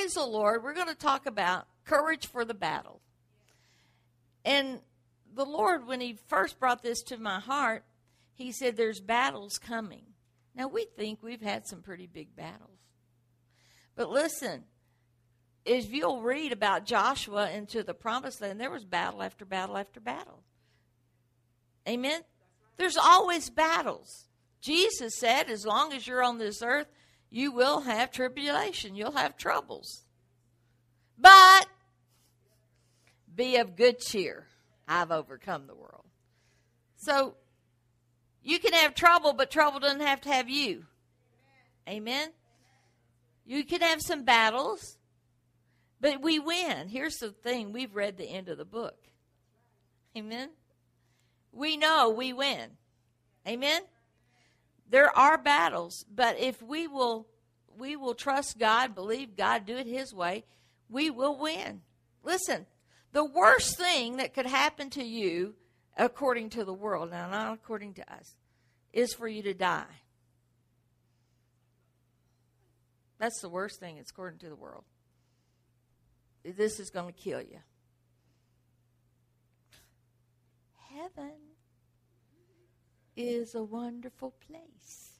praise the Lord, we're going to talk about courage for the battle. And the Lord, when He first brought this to my heart, He said, There's battles coming. Now, we think we've had some pretty big battles. But listen, if you'll read about Joshua into the promised land, there was battle after battle after battle. Amen? There's always battles. Jesus said, as long as you're on this earth, you will have tribulation, you'll have troubles. But be of good cheer. I've overcome the world. So you can have trouble, but trouble doesn't have to have you. Amen. You can have some battles, but we win. Here's the thing we've read the end of the book. Amen. We know we win. Amen. There are battles, but if we will we will trust God, believe God, do it his way, we will win. Listen, the worst thing that could happen to you according to the world, now not according to us, is for you to die. That's the worst thing, it's according to the world. This is going to kill you. Heaven is a wonderful place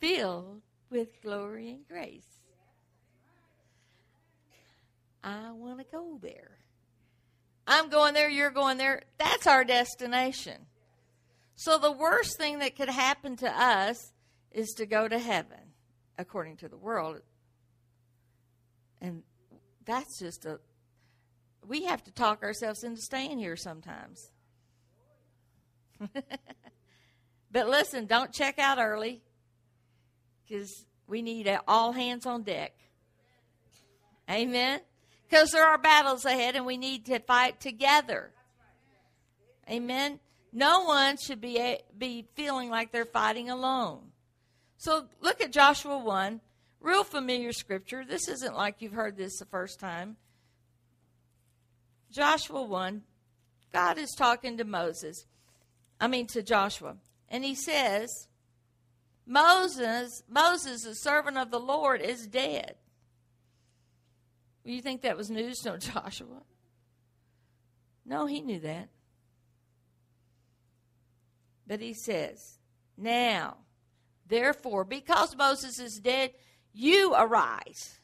filled with glory and grace. I want to go there. I'm going there, you're going there. That's our destination. So the worst thing that could happen to us is to go to heaven, according to the world. And that's just a. We have to talk ourselves into staying here sometimes. but listen, don't check out early because we need all hands on deck. Amen. Because there are battles ahead and we need to fight together. Amen. No one should be, be feeling like they're fighting alone. So look at Joshua 1. Real familiar scripture. This isn't like you've heard this the first time. Joshua 1. God is talking to Moses. I mean to Joshua. And he says, Moses, Moses, the servant of the Lord, is dead. You think that was news to Joshua? No, he knew that. But he says, Now, therefore, because Moses is dead, you arise.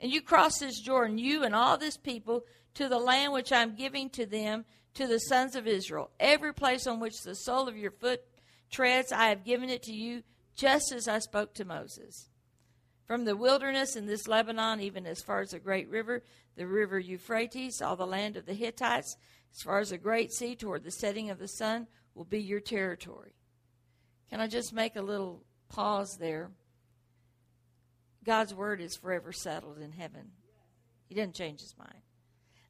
And you cross this Jordan, you and all this people, to the land which I'm giving to them, to the sons of Israel. Every place on which the sole of your foot treads, I have given it to you, just as I spoke to Moses. From the wilderness in this Lebanon, even as far as the great river, the river Euphrates, all the land of the Hittites, as far as the great sea toward the setting of the sun, will be your territory. Can I just make a little pause there? God's word is forever settled in heaven. He didn't change his mind.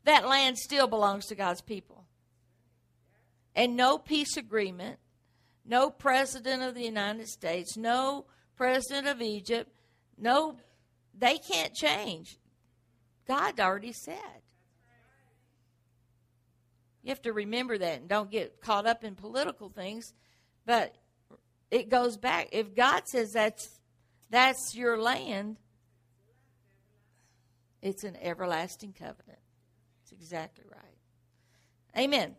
That land still belongs to God's people. And no peace agreement, no president of the United States, no president of Egypt, no, they can't change. God already said. You have to remember that and don't get caught up in political things. But it goes back. If God says that's that's your land, it's an everlasting covenant. It's exactly right. Amen.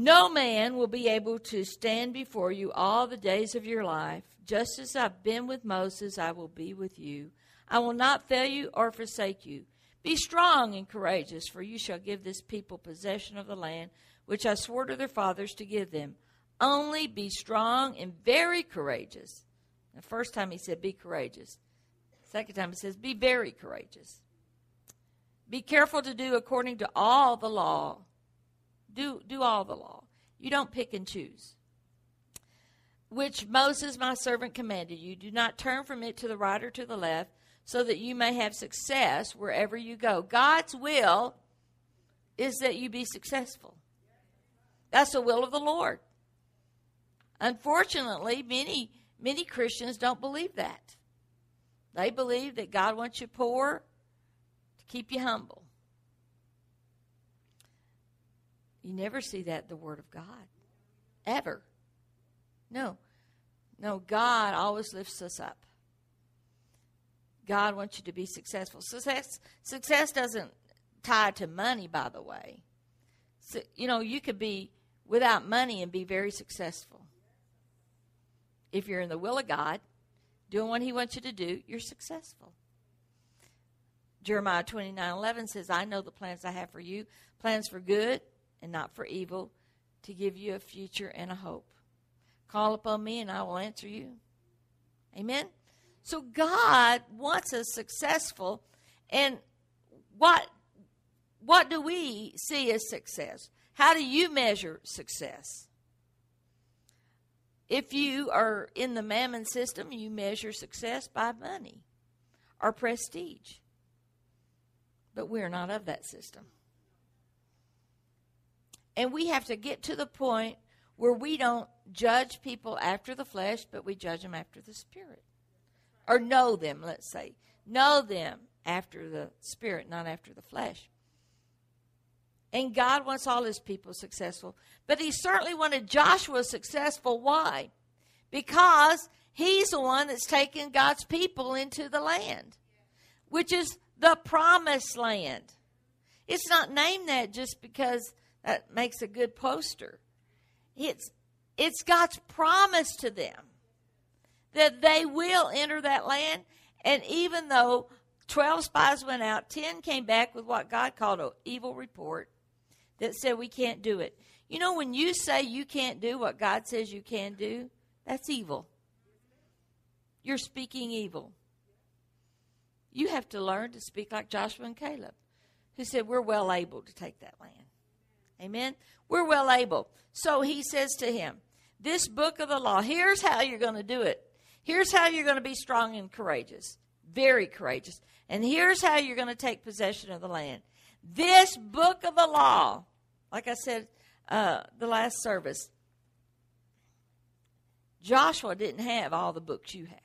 No man will be able to stand before you all the days of your life. Just as I've been with Moses, I will be with you. I will not fail you or forsake you. Be strong and courageous, for you shall give this people possession of the land which I swore to their fathers to give them. Only be strong and very courageous. The first time he said, Be courageous. Second time he says, Be very courageous. Be careful to do according to all the law. Do, do all the law. You don't pick and choose which Moses my servant commanded you. Do not turn from it to the right or to the left, so that you may have success wherever you go. God's will is that you be successful. That's the will of the Lord. Unfortunately, many many Christians don't believe that. They believe that God wants you poor to keep you humble. You never see that the Word of God. Ever. No. No, God always lifts us up. God wants you to be successful. Success, success doesn't tie to money, by the way. So, you know, you could be without money and be very successful. If you're in the will of God, doing what He wants you to do, you're successful. Jeremiah 29 11 says, I know the plans I have for you, plans for good and not for evil, to give you a future and a hope. Call upon me and I will answer you. Amen? So God wants us successful. And what, what do we see as success? How do you measure success? If you are in the mammon system, you measure success by money or prestige. But we're not of that system. And we have to get to the point where we don't judge people after the flesh, but we judge them after the spirit. Or know them, let's say. Know them after the spirit, not after the flesh. And God wants all his people successful. But he certainly wanted Joshua successful. Why? Because he's the one that's taken God's people into the land, which is the promised land. It's not named that just because that makes a good poster. It's it's God's promise to them that they will enter that land. And even though 12 spies went out, 10 came back with what God called an evil report that said we can't do it. You know, when you say you can't do what God says you can do, that's evil. You're speaking evil. You have to learn to speak like Joshua and Caleb, who said, We're well able to take that land. Amen. We're well able. So he says to him, This book of the law, here's how you're going to do it. Here's how you're going to be strong and courageous, very courageous. And here's how you're going to take possession of the land. This book of the law, like I said uh, the last service, Joshua didn't have all the books you have.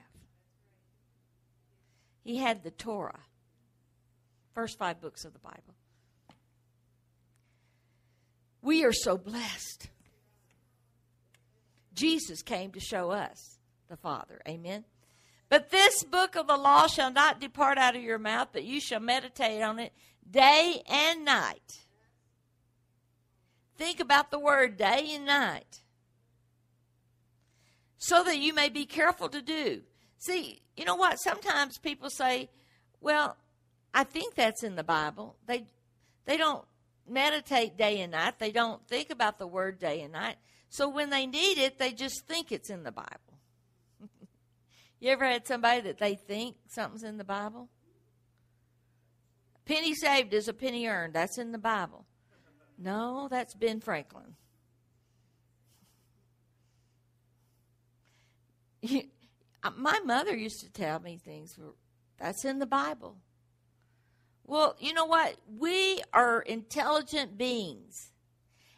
He had the Torah, first five books of the Bible. We are so blessed. Jesus came to show us the Father. Amen. But this book of the law shall not depart out of your mouth, but you shall meditate on it day and night. Think about the word day and night. So that you may be careful to do. See, you know what? Sometimes people say, well, I think that's in the Bible. They they don't meditate day and night. They don't think about the word day and night. So when they need it, they just think it's in the Bible. you ever had somebody that they think something's in the Bible? Penny saved is a penny earned. That's in the Bible. No, that's Ben Franklin. My mother used to tell me things. That's in the Bible. Well, you know what? We are intelligent beings.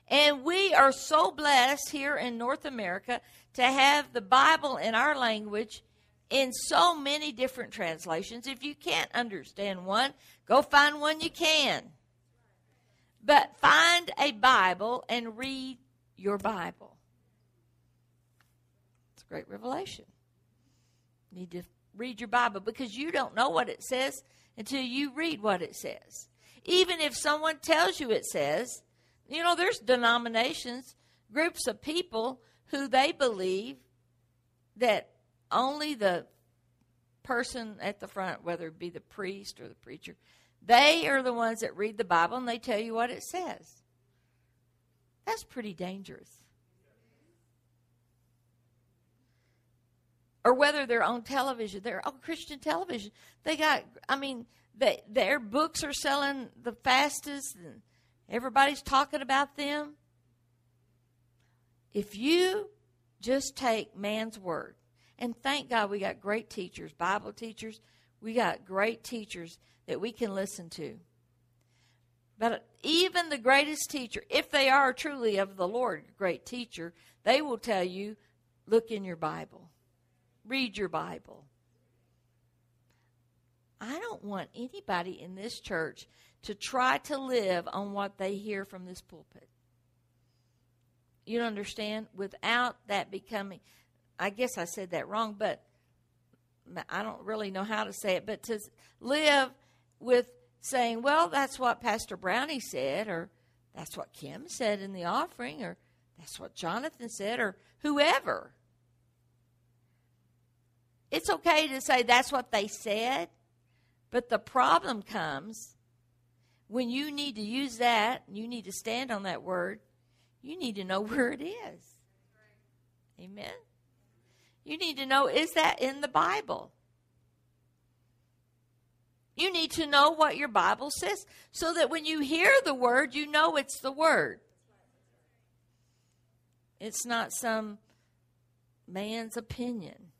And we are so blessed here in North America to have the Bible in our language in so many different translations. If you can't understand one, go find one you can. But find a Bible and read your Bible. It's a great revelation. You need to read your Bible because you don't know what it says until you read what it says. Even if someone tells you it says, you know, there's denominations, groups of people who they believe that only the person at the front, whether it be the priest or the preacher, they are the ones that read the Bible and they tell you what it says. That's pretty dangerous. Or whether they're on television, they're on Christian television. They got, I mean, they, their books are selling the fastest, and everybody's talking about them. If you just take man's word, and thank God we got great teachers, Bible teachers, we got great teachers that we can listen to. But even the greatest teacher, if they are truly of the Lord, great teacher, they will tell you, look in your Bible. Read your Bible. I don't want anybody in this church to try to live on what they hear from this pulpit. You understand? Without that becoming, I guess I said that wrong, but I don't really know how to say it, but to live with saying, well, that's what Pastor Brownie said, or that's what Kim said in the offering, or that's what Jonathan said, or whoever. It's okay to say that's what they said, but the problem comes when you need to use that, you need to stand on that word, you need to know where it is. Amen. You need to know is that in the Bible? You need to know what your Bible says so that when you hear the word, you know it's the word. It's not some man's opinion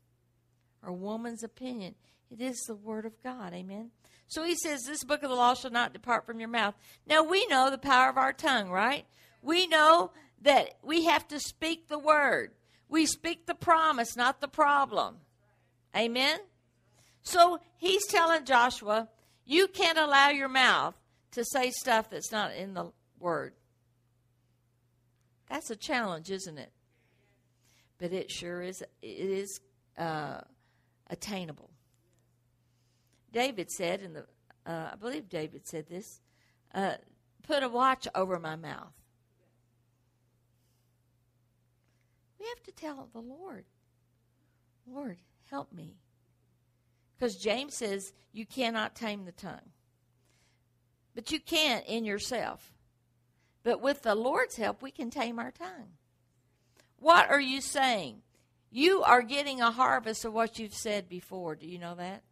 or woman's opinion. It is the word of God. Amen. So he says, This book of the law shall not depart from your mouth. Now we know the power of our tongue, right? We know that we have to speak the word. We speak the promise, not the problem. Amen? So he's telling Joshua, you can't allow your mouth to say stuff that's not in the word. That's a challenge, isn't it? But it sure is. It is uh, attainable. David said, in the uh, I believe David said this, uh, put a watch over my mouth. We have to tell the Lord, Lord, help me. Because James says you cannot tame the tongue. But you can't in yourself. But with the Lord's help, we can tame our tongue. What are you saying? You are getting a harvest of what you've said before. Do you know that?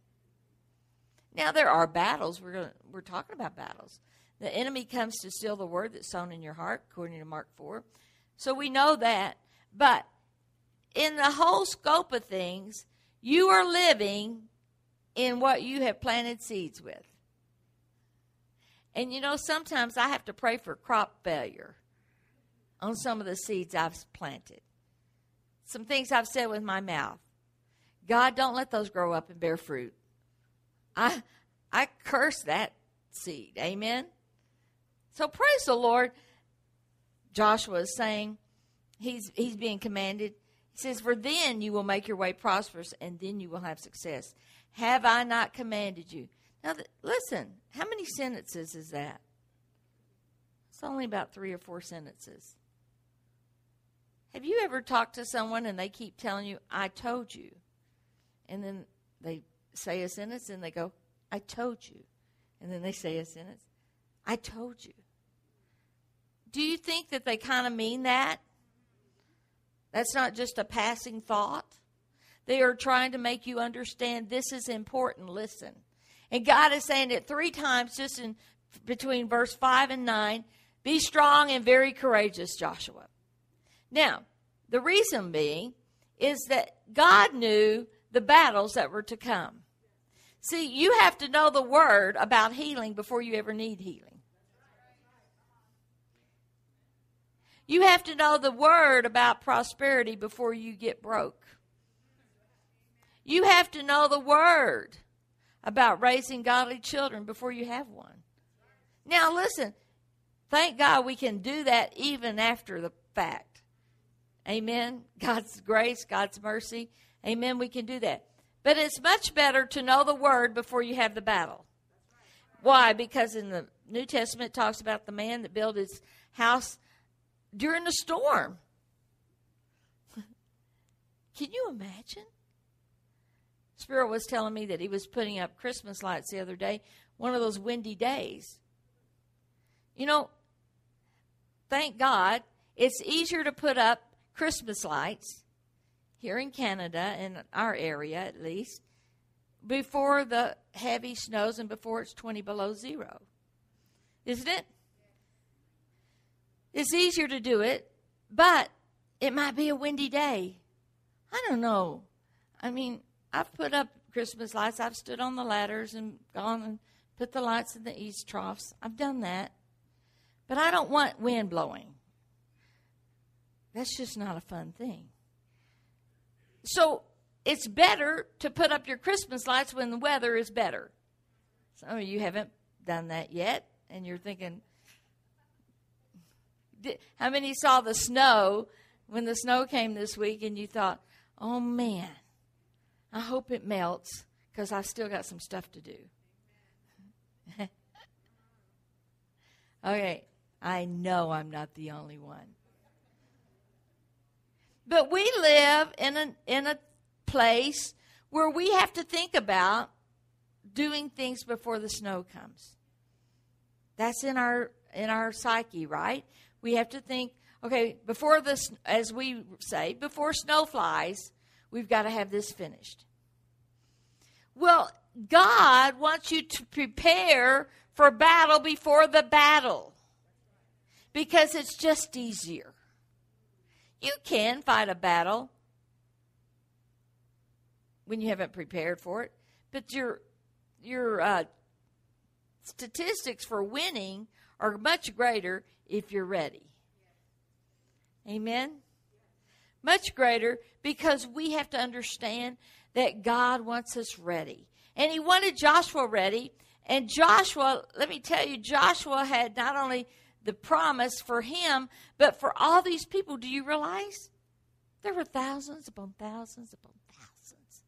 Now there are battles. We're gonna, we're talking about battles. The enemy comes to steal the word that's sown in your heart, according to Mark four. So we know that. But in the whole scope of things, you are living in what you have planted seeds with. And you know, sometimes I have to pray for crop failure on some of the seeds I've planted. Some things I've said with my mouth. God, don't let those grow up and bear fruit. I I curse that seed. Amen. So praise the Lord. Joshua is saying he's he's being commanded. He says, For then you will make your way prosperous and then you will have success. Have I not commanded you? Now, th- listen, how many sentences is that? It's only about three or four sentences. Have you ever talked to someone and they keep telling you, I told you? And then they say a sentence and they go, I told you. And then they say a sentence, I told you. Do you think that they kind of mean that? That's not just a passing thought. They are trying to make you understand this is important. Listen. And God is saying it three times just in between verse 5 and 9 be strong and very courageous, Joshua. Now, the reason being is that God knew the battles that were to come. See, you have to know the word about healing before you ever need healing. You have to know the word about prosperity before you get broke. You have to know the word about raising godly children before you have one. Now, listen, thank God we can do that even after the fact. Amen. God's grace, God's mercy. Amen. We can do that. But it's much better to know the word before you have the battle. Why? Because in the New Testament it talks about the man that built his house during the storm. Can you imagine? Spirit was telling me that he was putting up Christmas lights the other day, one of those windy days. You know, thank God, it's easier to put up Christmas lights here in Canada, in our area at least, before the heavy snows and before it's 20 below zero. Isn't it? It's easier to do it, but it might be a windy day. I don't know. I mean, I've put up Christmas lights. I've stood on the ladders and gone and put the lights in the eavestroughs. I've done that. But I don't want wind blowing. That's just not a fun thing. So it's better to put up your Christmas lights when the weather is better. Some of you haven't done that yet, and you're thinking, how many saw the snow when the snow came this week and you thought, oh man, I hope it melts because I still got some stuff to do. okay, I know I'm not the only one. But we live in a, in a place where we have to think about doing things before the snow comes. That's in our in our psyche, right? We have to think, okay, before this as we say, before snow flies, we've got to have this finished. Well, God wants you to prepare for battle before the battle. Because it's just easier. You can fight a battle when you haven't prepared for it, but your your uh, statistics for winning are much greater if you're ready. Amen. Much greater because we have to understand that God wants us ready. And He wanted Joshua ready. And Joshua, let me tell you, Joshua had not only the promise for him, but for all these people. Do you realize? There were thousands upon thousands upon thousands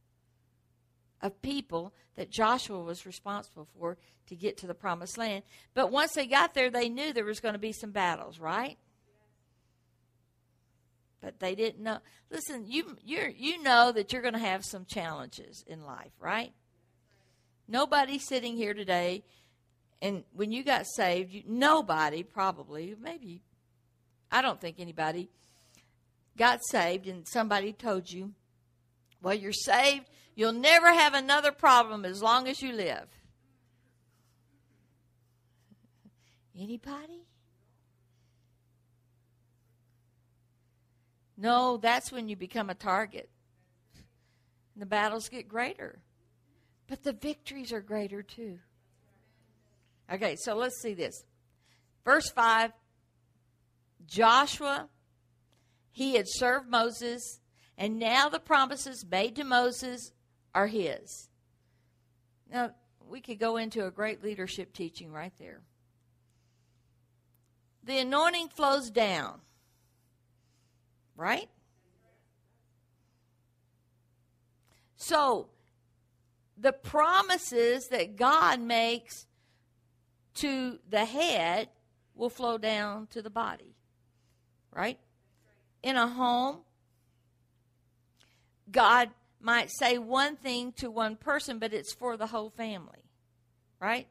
of people that Joshua was responsible for to get to the promised land. But once they got there, they knew there was going to be some battles, right? But they didn't know. Listen, you you you know that you're going to have some challenges in life, right? Nobody sitting here today, and when you got saved, you, nobody probably, maybe, I don't think anybody got saved, and somebody told you, "Well, you're saved." You'll never have another problem as long as you live. Anybody? No, that's when you become a target. The battles get greater. But the victories are greater too. Okay, so let's see this. Verse 5 Joshua, he had served Moses, and now the promises made to Moses are His. Now, we could go into a great leadership teaching right there. The anointing flows down, right? So, the promises that God makes to the head will flow down to the body, right? In a home, God might say one thing to one person, but it's for the whole family, right?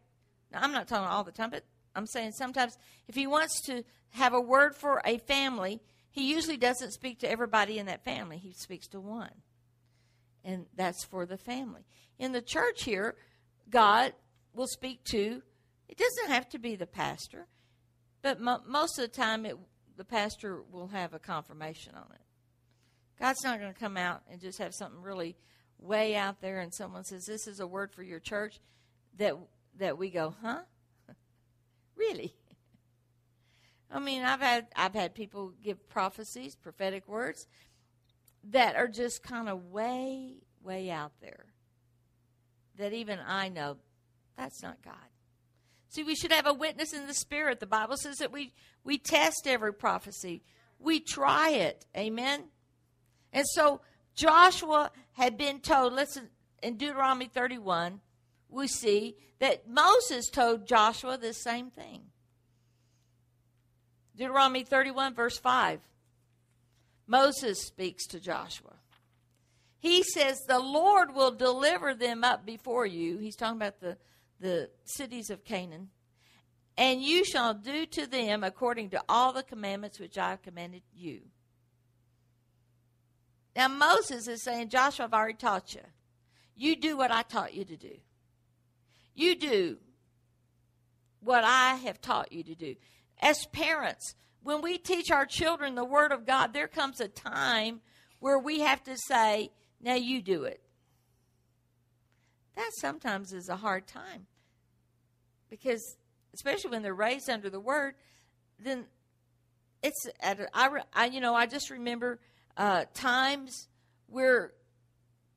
Now, I'm not talking all the time, but I'm saying sometimes if he wants to have a word for a family, he usually doesn't speak to everybody in that family. He speaks to one. And that's for the family. In the church here, God will speak to, it doesn't have to be the pastor, but mo- most of the time it, the pastor will have a confirmation on it. God's not going to come out and just have something really way out there and someone says this is a word for your church that that we go, "Huh? really?" I mean, I've had I've had people give prophecies, prophetic words that are just kind of way way out there. That even I know that's not God. See, we should have a witness in the spirit. The Bible says that we we test every prophecy. We try it. Amen. And so Joshua had been told, listen, in Deuteronomy 31, we see that Moses told Joshua the same thing. Deuteronomy 31, verse 5. Moses speaks to Joshua. He says, The Lord will deliver them up before you. He's talking about the, the cities of Canaan. And you shall do to them according to all the commandments which I have commanded you. Now, Moses is saying, Joshua, I've already taught you. You do what I taught you to do. You do what I have taught you to do. As parents, when we teach our children the Word of God, there comes a time where we have to say, Now you do it. That sometimes is a hard time. Because, especially when they're raised under the Word, then it's, I, I, you know, I just remember uh, times where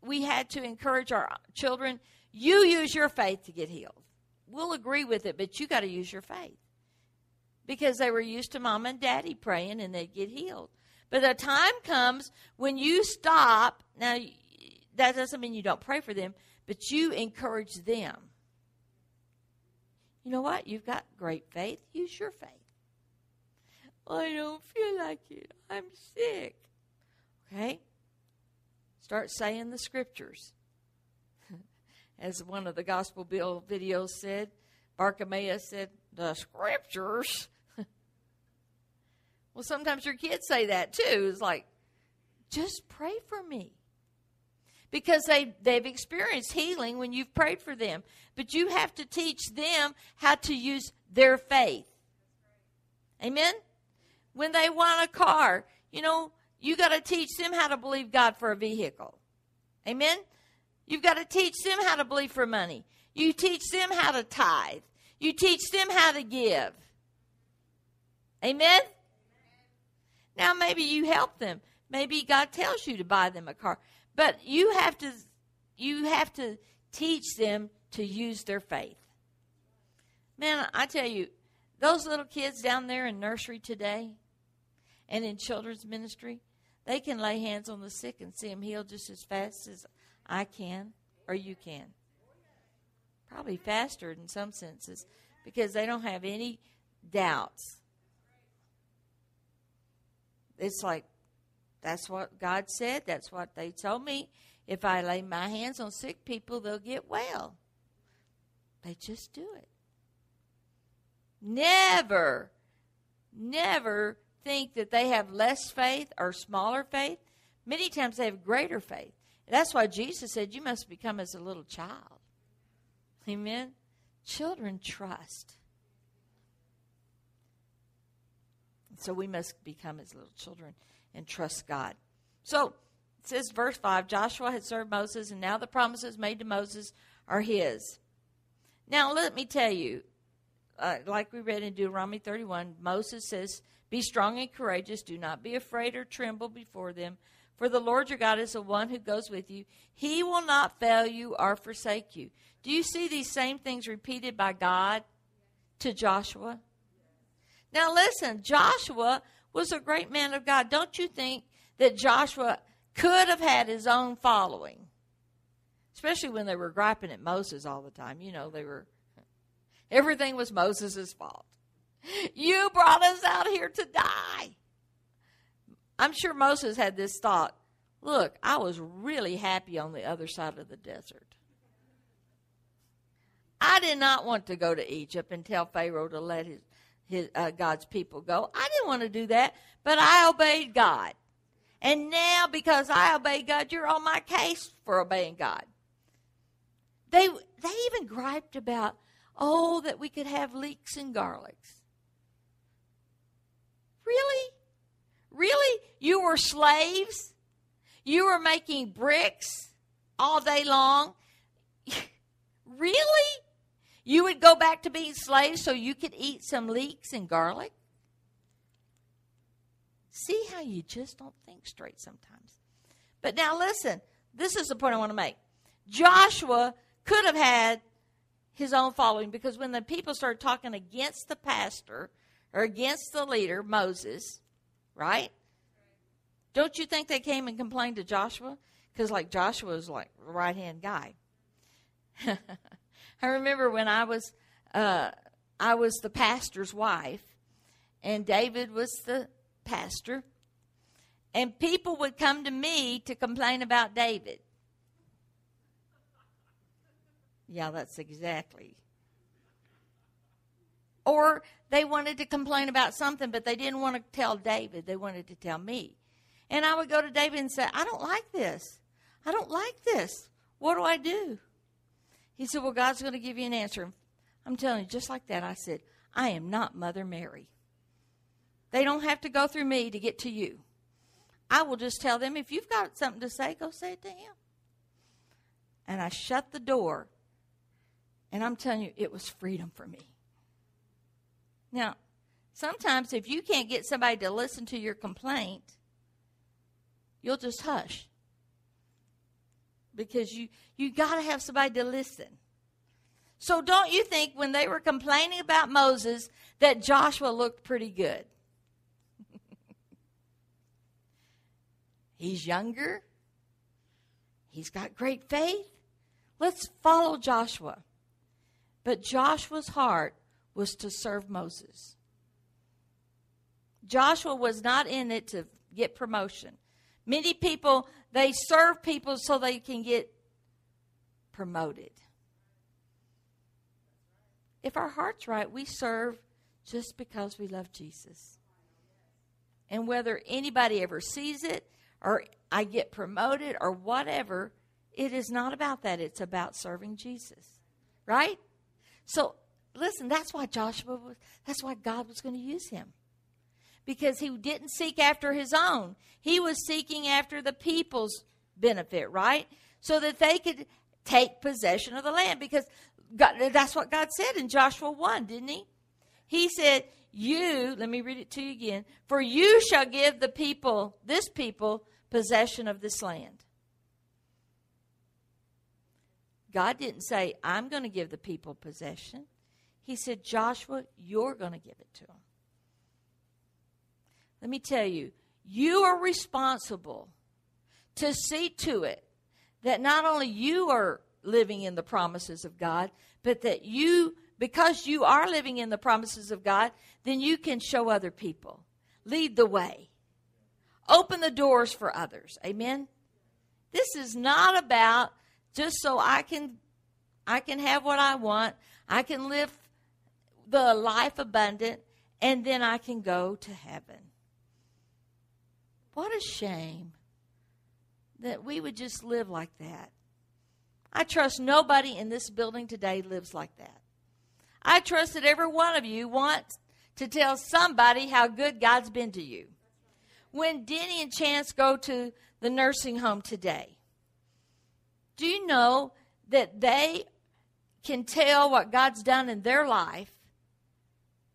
we had to encourage our children you use your faith to get healed. We'll agree with it, but you got to use your faith. Because they were used to mom and daddy praying and they'd get healed. But the time comes when you stop. Now, that doesn't mean you don't pray for them, but you encourage them. You know what? You've got great faith. Use your faith. I don't feel like it. I'm sick. Okay? Start saying the scriptures. As one of the Gospel Bill videos said, Bartimaeus said, The scriptures. well, sometimes your kids say that too. It's like, just pray for me. Because they, they've experienced healing when you've prayed for them. But you have to teach them how to use their faith. Amen? When they want a car, you know, you got to teach them how to believe God for a vehicle. Amen? You've got to teach them how to believe for money. You teach them how to tithe. You teach them how to give. Amen? Now, maybe you help them. Maybe God tells you to buy them a car. But you have to you have to teach them to use their faith. Man, I tell you, those little kids down there in nursery today and in children's ministry, they can lay hands on the sick and see them healed just as fast as I can or you can. Probably faster in some senses because they don't have any doubts. It's like, that's what God said. That's what they told me. If I lay my hands on sick people, they'll get well. They just do it. Never, never think that they have less faith or smaller faith. Many times they have greater faith. That's why Jesus said, You must become as a little child. Amen. Children trust. So we must become as little children and trust God. So it says, verse 5 Joshua had served Moses, and now the promises made to Moses are his. Now, let me tell you, uh, like we read in Deuteronomy 31, Moses says, Be strong and courageous. Do not be afraid or tremble before them. For the Lord your God is the one who goes with you. He will not fail you or forsake you. Do you see these same things repeated by God to Joshua? Now, listen, Joshua was a great man of God. Don't you think that Joshua could have had his own following? Especially when they were griping at Moses all the time. You know, they were, everything was Moses' fault. You brought us out here to die. I'm sure Moses had this thought look, I was really happy on the other side of the desert. I did not want to go to Egypt and tell Pharaoh to let his, his uh, God's people go. I didn't want to do that, but I obeyed God. And now, because I obey God, you're on my case for obeying God. They they even griped about, oh, that we could have leeks and garlics. Really? Really? You were slaves? You were making bricks all day long? really? You would go back to being slaves so you could eat some leeks and garlic? See how you just don't think straight sometimes. But now listen, this is the point I want to make. Joshua could have had his own following because when the people started talking against the pastor or against the leader, Moses, right? Don't you think they came and complained to Joshua? Because, like, Joshua was like right hand guy. I remember when I was uh, I was the pastor's wife, and David was the pastor, and people would come to me to complain about David. Yeah, that's exactly. Or they wanted to complain about something, but they didn't want to tell David. They wanted to tell me. And I would go to David and say, I don't like this. I don't like this. What do I do? He said, Well, God's going to give you an answer. I'm telling you, just like that, I said, I am not Mother Mary. They don't have to go through me to get to you. I will just tell them, if you've got something to say, go say it to him. And I shut the door and I'm telling you, it was freedom for me. Now, sometimes if you can't get somebody to listen to your complaint, you'll just hush. Because you you got to have somebody to listen. So don't you think when they were complaining about Moses that Joshua looked pretty good? He's younger. he's got great faith. Let's follow Joshua. But Joshua's heart was to serve Moses. Joshua was not in it to get promotion. Many people, they serve people so they can get promoted. If our heart's right, we serve just because we love Jesus. And whether anybody ever sees it or I get promoted or whatever, it is not about that. It's about serving Jesus. Right? So, listen, that's why Joshua was, that's why God was going to use him. Because he didn't seek after his own, he was seeking after the people's benefit, right? So that they could take possession of the land. Because God, that's what God said in Joshua 1, didn't he? He said, You, let me read it to you again, for you shall give the people, this people, possession of this land. God didn't say, I'm going to give the people possession. He said, Joshua, you're going to give it to them. Let me tell you, you are responsible to see to it that not only you are living in the promises of God, but that you, because you are living in the promises of God, then you can show other people. Lead the way. Open the doors for others. Amen. This is not about just so I can I can have what I want. I can live the life abundant and then I can go to heaven. What a shame that we would just live like that. I trust nobody in this building today lives like that. I trust that every one of you wants to tell somebody how good God's been to you. When Denny and Chance go to the nursing home today, do you know that they can tell what God's done in their life?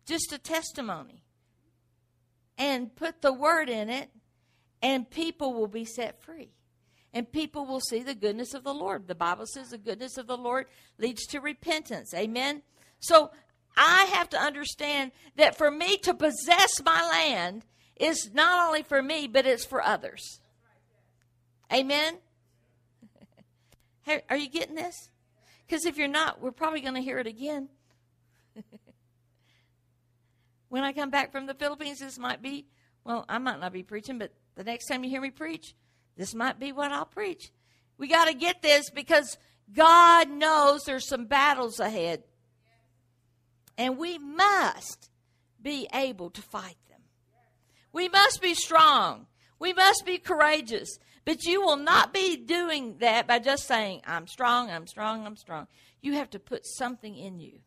Just a testimony. And put the word in it, and people will be set free and people will see the goodness of the Lord. The Bible says the goodness of the Lord leads to repentance. Amen. So I have to understand that for me to possess my land is not only for me, but it's for others. Amen. Are you getting this? Because if you're not, we're probably going to hear it again. when I come back from the Philippines, this might be, well, I might not be preaching, but the next time you hear me preach, this might be what I'll preach. We got to get this because God knows there's some battles ahead. And we must be able to fight them. We must be strong. We must be courageous. But you will not be doing that by just saying, I'm strong, I'm strong, I'm strong. You have to put something in you.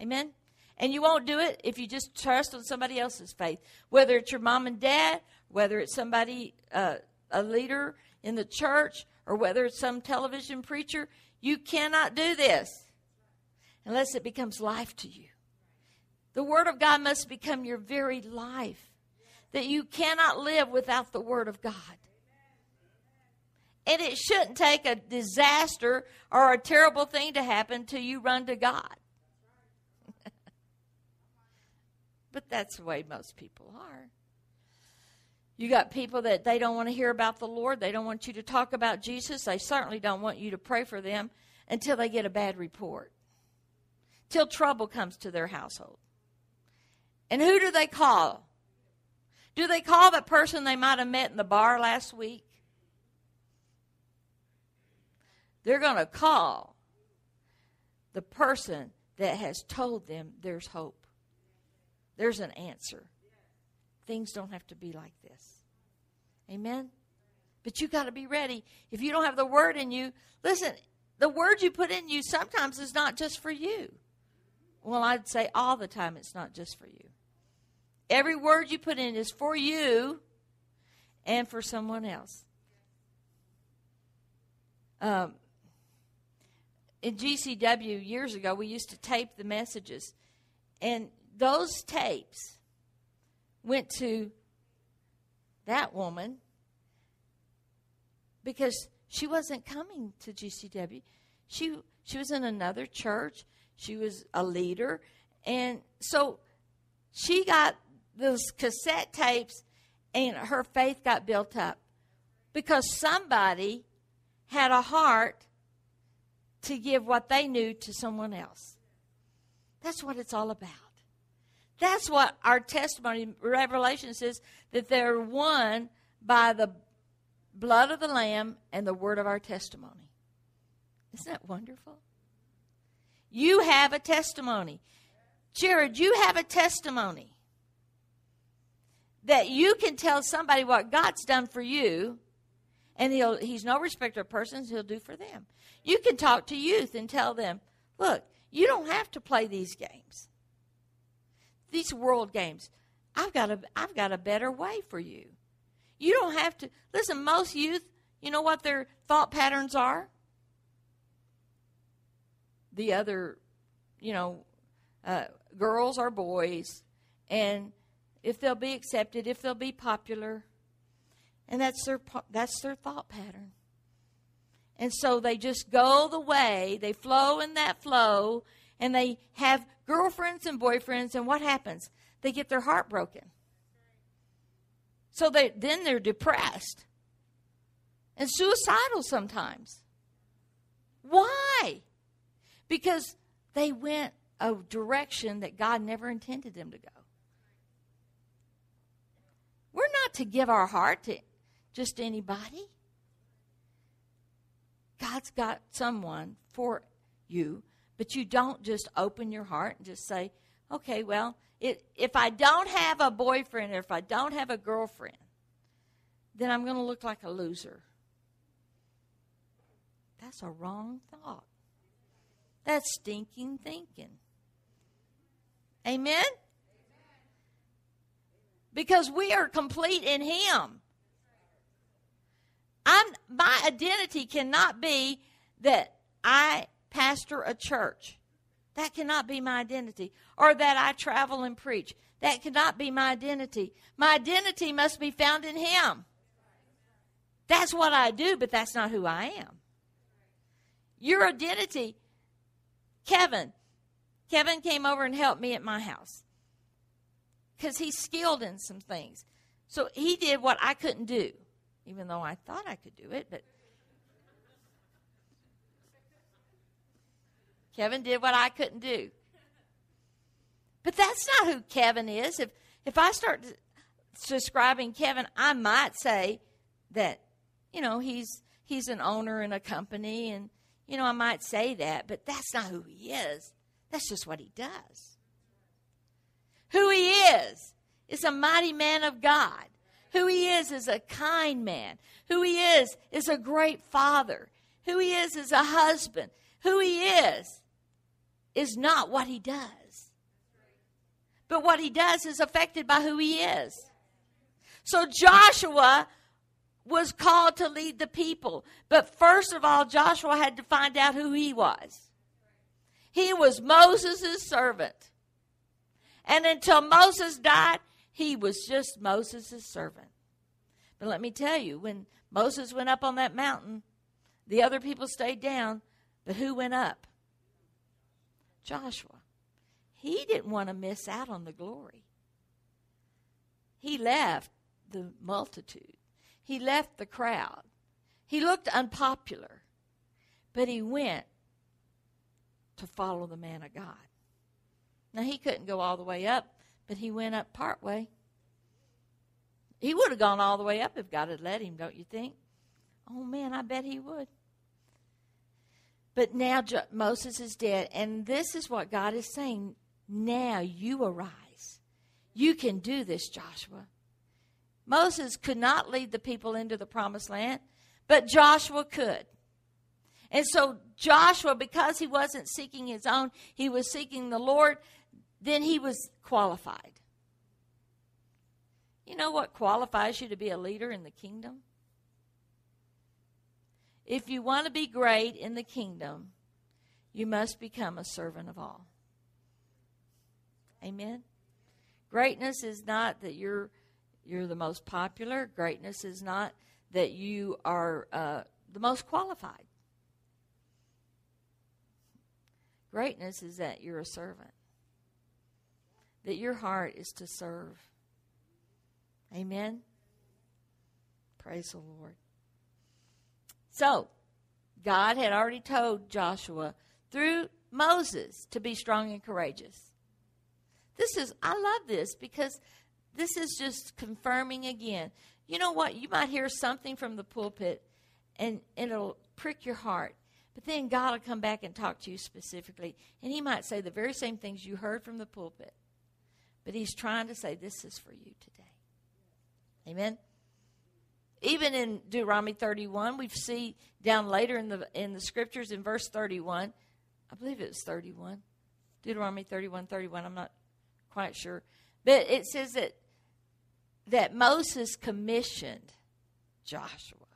Amen? And you won't do it if you just trust on somebody else's faith, whether it's your mom and dad whether it's somebody, uh, a leader in the church, or whether it's some television preacher. You cannot do this unless it becomes life to you. The Word of God must become your very life. That you cannot live without the Word of God. And it shouldn't take a disaster or a terrible thing to happen till you run to God. but that's the way most people are. You got people that they don't want to hear about the Lord. They don't want you to talk about Jesus. They certainly don't want you to pray for them until they get a bad report, till trouble comes to their household. And who do they call? Do they call the person they might have met in the bar last week? They're going to call the person that has told them there's hope. There's an answer. Things don't have to be like this. Amen? But you got to be ready. If you don't have the word in you, listen, the word you put in you sometimes is not just for you. Well, I'd say all the time it's not just for you. Every word you put in is for you and for someone else. Um, in GCW years ago, we used to tape the messages, and those tapes went to that woman because she wasn't coming to GCW. She she was in another church. She was a leader, and so she got those cassette tapes, and her faith got built up because somebody had a heart to give what they knew to someone else. That's what it's all about. That's what our testimony, Revelation says, that they're one by the blood of the Lamb and the word of our testimony. Isn't that wonderful? You have a testimony. Jared, you have a testimony that you can tell somebody what God's done for you, and he'll, he's no respecter of persons, he'll do for them. You can talk to youth and tell them, look, you don't have to play these games, these world games. I've got a, I've got a better way for you. You don't have to. Listen, most youth, you know what their thought patterns are? The other, you know, uh, girls or boys, and if they'll be accepted, if they'll be popular, and that's their that's their thought pattern. And so they just go the way, they flow in that flow, and they have girlfriends and boyfriends, and what happens? They get their heart broken. So they then they're depressed and suicidal sometimes. Why? Because they went a direction that God never intended them to go. We're not to give our heart to just anybody. God's got someone for you, but you don't just open your heart and just say, okay, well, it, if I don't have a boyfriend or if I don't have a girlfriend, then I'm going to look like a loser. That's a wrong thought. That's stinking thinking. Amen? Because we are complete in Him. I'm, my identity cannot be that I pastor a church. That cannot be my identity. Or that I travel and preach. That cannot be my identity. My identity must be found in Him. That's what I do, but that's not who I am. Your identity, Kevin. Kevin came over and helped me at my house because he's skilled in some things. So he did what I couldn't do, even though I thought I could do it, but Kevin did what I couldn't do. But that's not who Kevin is. If if I start describing Kevin, I might say that you know he's he's an owner in a company, and you know I might say that, but that's not who he is. That's just what he does. Who he is is a mighty man of God. Who he is is a kind man. Who he is is a great father. Who he is is a husband. Who he is is not what he does. But what he does is affected by who he is. So Joshua was called to lead the people. But first of all, Joshua had to find out who he was. He was Moses' servant. And until Moses died, he was just Moses' servant. But let me tell you, when Moses went up on that mountain, the other people stayed down. But who went up? Joshua. He didn't want to miss out on the glory. He left the multitude, he left the crowd. He looked unpopular, but he went to follow the man of God. Now, he couldn't go all the way up, but he went up part way. He would have gone all the way up if God had let him, don't you think? Oh, man, I bet he would. But now Moses is dead, and this is what God is saying. Now you arise. You can do this, Joshua. Moses could not lead the people into the promised land, but Joshua could. And so Joshua, because he wasn't seeking his own, he was seeking the Lord, then he was qualified. You know what qualifies you to be a leader in the kingdom? If you want to be great in the kingdom, you must become a servant of all. Amen. Greatness is not that you're you're the most popular. Greatness is not that you are uh, the most qualified. Greatness is that you're a servant. That your heart is to serve. Amen. Praise the Lord. So, God had already told Joshua through Moses to be strong and courageous. This is, I love this because this is just confirming again. You know what? You might hear something from the pulpit and, and it'll prick your heart. But then God will come back and talk to you specifically. And He might say the very same things you heard from the pulpit. But He's trying to say, This is for you today. Amen? Even in Deuteronomy 31, we see down later in the, in the scriptures in verse 31, I believe it was 31, Deuteronomy 31, 31, I'm not quite sure. But it says that, that Moses commissioned Joshua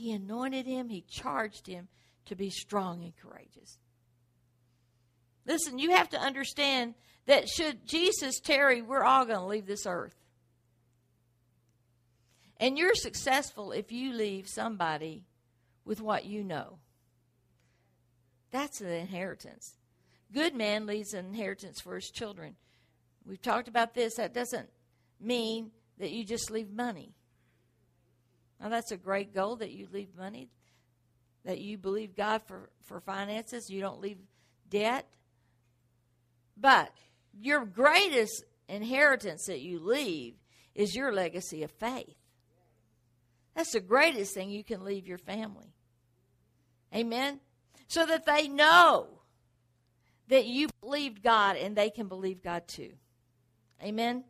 he anointed him, he charged him to be strong and courageous. Listen, you have to understand that should Jesus tarry, we're all going to leave this earth. And you're successful if you leave somebody with what you know. That's an inheritance. Good man leaves an inheritance for his children. We've talked about this. That doesn't mean that you just leave money. Now, that's a great goal that you leave money, that you believe God for, for finances, you don't leave debt. But your greatest inheritance that you leave is your legacy of faith. That's the greatest thing you can leave your family. Amen? So that they know that you believed God and they can believe God too. Amen?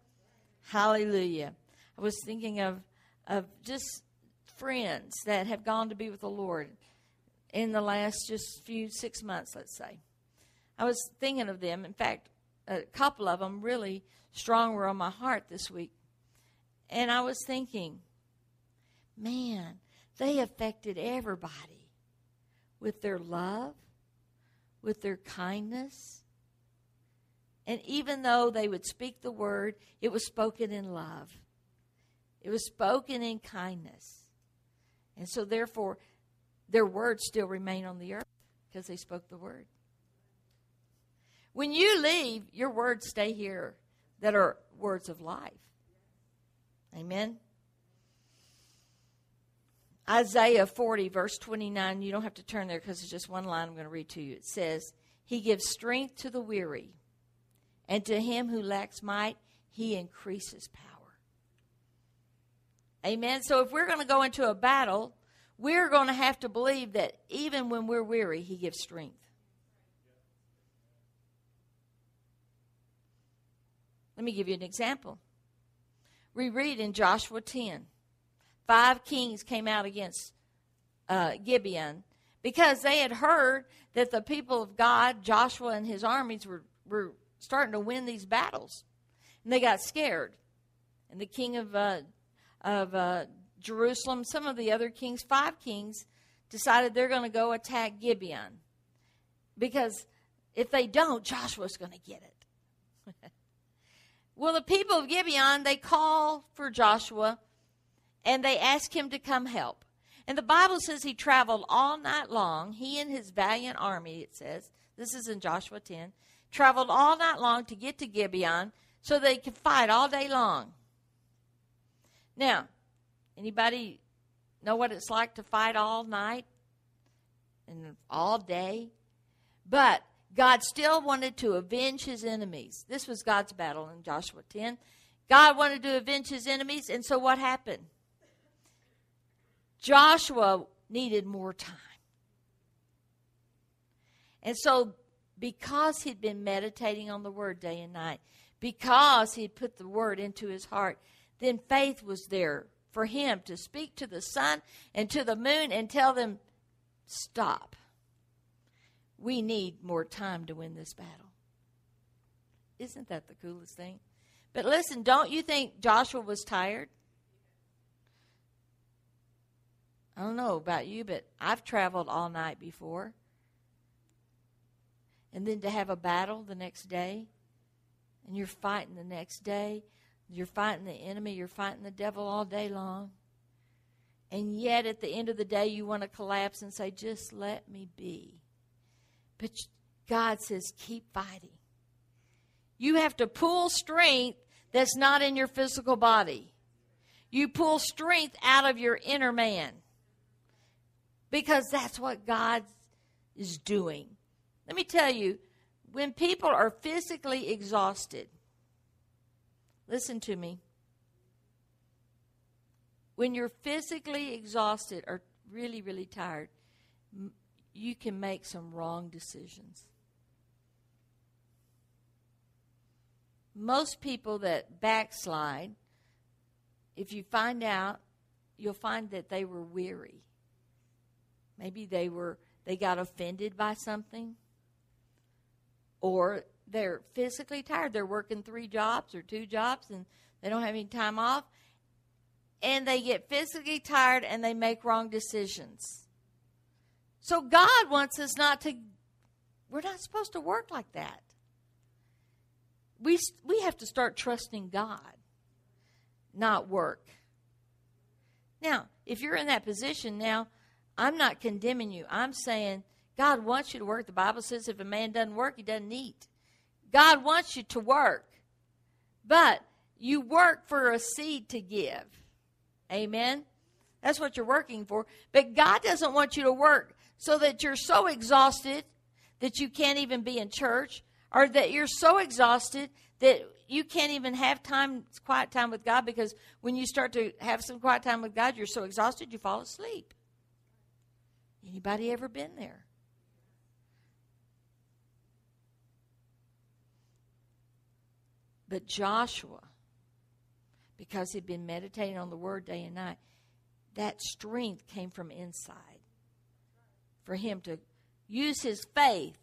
Hallelujah. I was thinking of, of just friends that have gone to be with the Lord in the last just few six months, let's say. I was thinking of them. In fact, a couple of them really strong were on my heart this week. And I was thinking, man, they affected everybody with their love, with their kindness. And even though they would speak the word, it was spoken in love, it was spoken in kindness. And so, therefore, their words still remain on the earth because they spoke the word. When you leave, your words stay here that are words of life. Amen. Isaiah 40, verse 29, you don't have to turn there because it's just one line I'm going to read to you. It says, He gives strength to the weary, and to him who lacks might, He increases power. Amen. So if we're going to go into a battle, we're going to have to believe that even when we're weary, He gives strength. Let me give you an example. We read in Joshua 10 five kings came out against uh, Gibeon because they had heard that the people of God, Joshua and his armies, were, were starting to win these battles. And they got scared. And the king of uh, of uh, Jerusalem, some of the other kings, five kings, decided they're going to go attack Gibeon. Because if they don't, Joshua's going to get it. well, the people of Gibeon, they call for Joshua and they ask him to come help. And the Bible says he traveled all night long, he and his valiant army, it says. This is in Joshua 10. Traveled all night long to get to Gibeon so they could fight all day long. Now, anybody know what it's like to fight all night and all day? But God still wanted to avenge his enemies. This was God's battle in Joshua 10. God wanted to avenge his enemies, and so what happened? Joshua needed more time. And so, because he'd been meditating on the word day and night, because he'd put the word into his heart, then faith was there for him to speak to the sun and to the moon and tell them, Stop. We need more time to win this battle. Isn't that the coolest thing? But listen, don't you think Joshua was tired? I don't know about you, but I've traveled all night before. And then to have a battle the next day, and you're fighting the next day, you're fighting the enemy, you're fighting the devil all day long. And yet, at the end of the day, you want to collapse and say, just let me be. But God says, keep fighting. You have to pull strength that's not in your physical body. You pull strength out of your inner man. Because that's what God is doing. Let me tell you, when people are physically exhausted, listen to me. When you're physically exhausted or really, really tired, you can make some wrong decisions. Most people that backslide, if you find out, you'll find that they were weary. Maybe they were they got offended by something or they're physically tired. They're working three jobs or two jobs and they don't have any time off. And they get physically tired and they make wrong decisions. So God wants us not to, we're not supposed to work like that. We, we have to start trusting God, not work. Now, if you're in that position now, I'm not condemning you. I'm saying God wants you to work. The Bible says if a man doesn't work, he doesn't eat. God wants you to work, but you work for a seed to give. Amen? That's what you're working for. But God doesn't want you to work so that you're so exhausted that you can't even be in church, or that you're so exhausted that you can't even have time, quiet time with God because when you start to have some quiet time with God, you're so exhausted you fall asleep. Anybody ever been there? But Joshua, because he'd been meditating on the word day and night, that strength came from inside for him to use his faith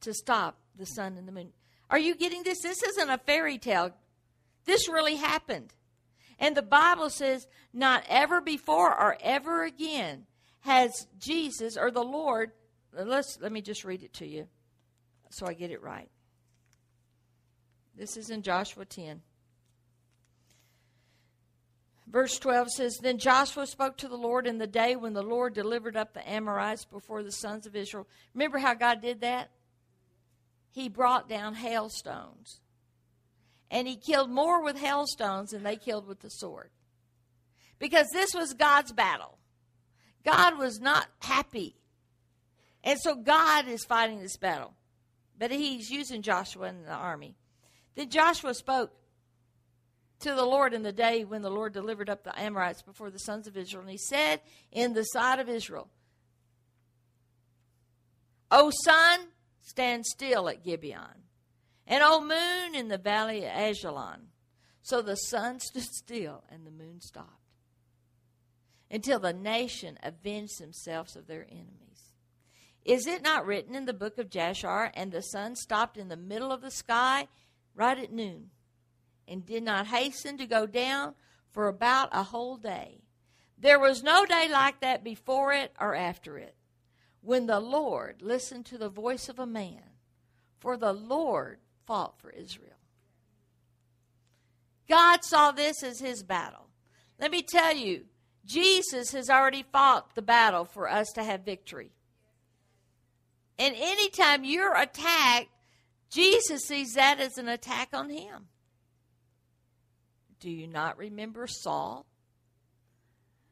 to stop the sun and the moon. Are you getting this? This isn't a fairy tale. This really happened. And the Bible says, not ever before or ever again has Jesus or the Lord, let's, let me just read it to you so I get it right. This is in Joshua 10. Verse 12 says Then Joshua spoke to the Lord in the day when the Lord delivered up the Amorites before the sons of Israel. Remember how God did that? He brought down hailstones. And he killed more with hailstones than they killed with the sword. Because this was God's battle. God was not happy. And so God is fighting this battle. But he's using Joshua and the army. Then Joshua spoke to the Lord in the day when the Lord delivered up the Amorites before the sons of Israel. And he said in the sight of Israel, O sun, stand still at Gibeon, and O moon in the valley of Ajalon. So the sun stood still and the moon stopped until the nation avenged themselves of their enemies. Is it not written in the book of Jasher, and the sun stopped in the middle of the sky right at noon, and did not hasten to go down for about a whole day? There was no day like that before it or after it, when the Lord listened to the voice of a man, for the Lord fought for Israel. God saw this as his battle. Let me tell you, Jesus has already fought the battle for us to have victory. And anytime you're attacked, Jesus sees that as an attack on him. Do you not remember Saul,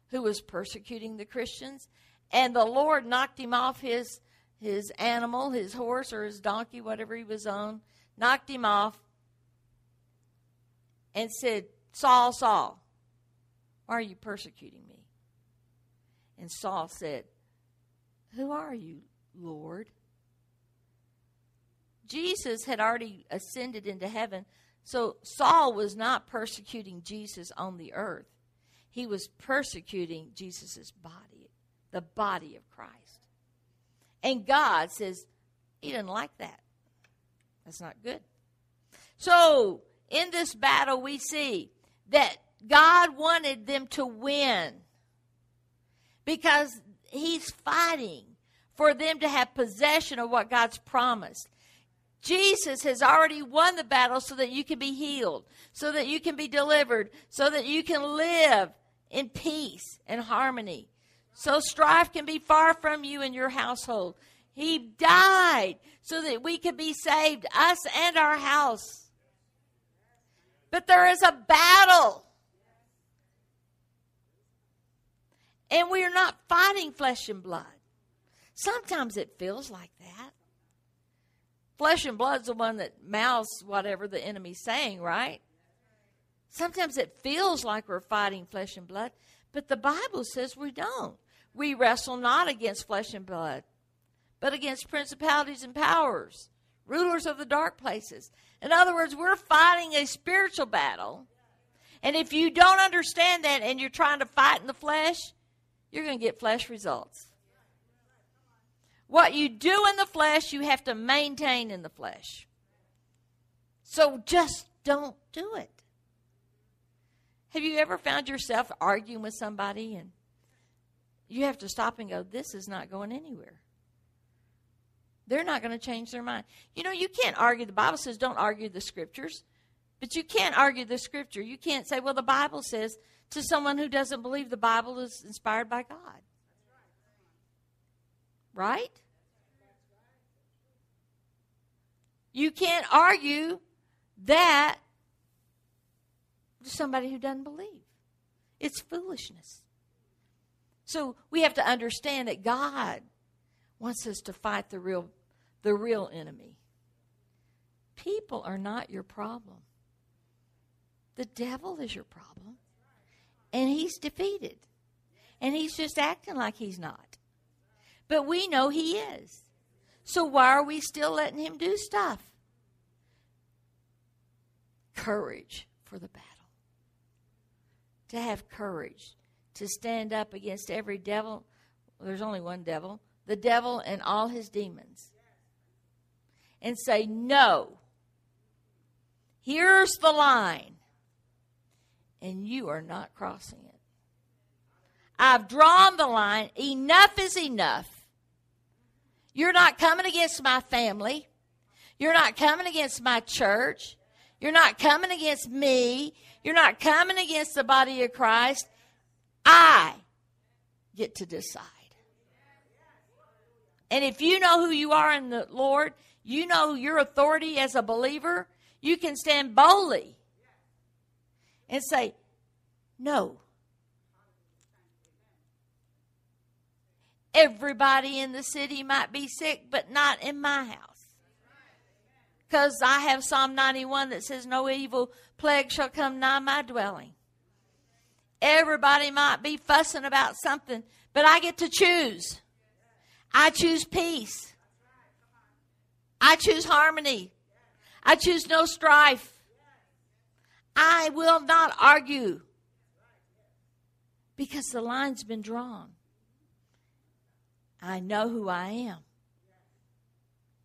who was persecuting the Christians? And the Lord knocked him off his, his animal, his horse or his donkey, whatever he was on, knocked him off and said, Saul, Saul, are you persecuting me? And Saul said, Who are you, Lord? Jesus had already ascended into heaven, so Saul was not persecuting Jesus on the earth. He was persecuting Jesus' body, the body of Christ. And God says, He doesn't like that. That's not good. So, in this battle, we see that God wanted them to win because He's fighting for them to have possession of what God's promised. Jesus has already won the battle so that you can be healed, so that you can be delivered, so that you can live in peace and harmony. So strife can be far from you and your household. He died so that we could be saved, us and our house. But there is a battle. And we are not fighting flesh and blood. Sometimes it feels like that. Flesh and blood's the one that mouths whatever the enemy's saying, right? Sometimes it feels like we're fighting flesh and blood, but the Bible says we don't. We wrestle not against flesh and blood, but against principalities and powers, rulers of the dark places. In other words, we're fighting a spiritual battle. And if you don't understand that and you're trying to fight in the flesh, you're going to get flesh results. What you do in the flesh, you have to maintain in the flesh. So just don't do it. Have you ever found yourself arguing with somebody and you have to stop and go, This is not going anywhere? They're not going to change their mind. You know, you can't argue. The Bible says don't argue the scriptures, but you can't argue the scripture. You can't say, Well, the Bible says to someone who doesn't believe the Bible is inspired by God. Right? You can't argue that to somebody who doesn't believe. It's foolishness. So we have to understand that God wants us to fight the real the real enemy. People are not your problem. The devil is your problem. And he's defeated. And he's just acting like he's not. But we know he is. So why are we still letting him do stuff? Courage for the battle to have courage to stand up against every devil. There's only one devil the devil and all his demons. And say, No. Here's the line. And you are not crossing it. I've drawn the line. Enough is enough. You're not coming against my family. You're not coming against my church. You're not coming against me. You're not coming against the body of Christ. I get to decide. And if you know who you are in the Lord, you know your authority as a believer, you can stand boldly and say, No. Everybody in the city might be sick, but not in my house. Because I have Psalm 91 that says, No evil plague shall come nigh my dwelling. Everybody might be fussing about something, but I get to choose. I choose peace. I choose harmony. I choose no strife. I will not argue because the line's been drawn. I know who I am.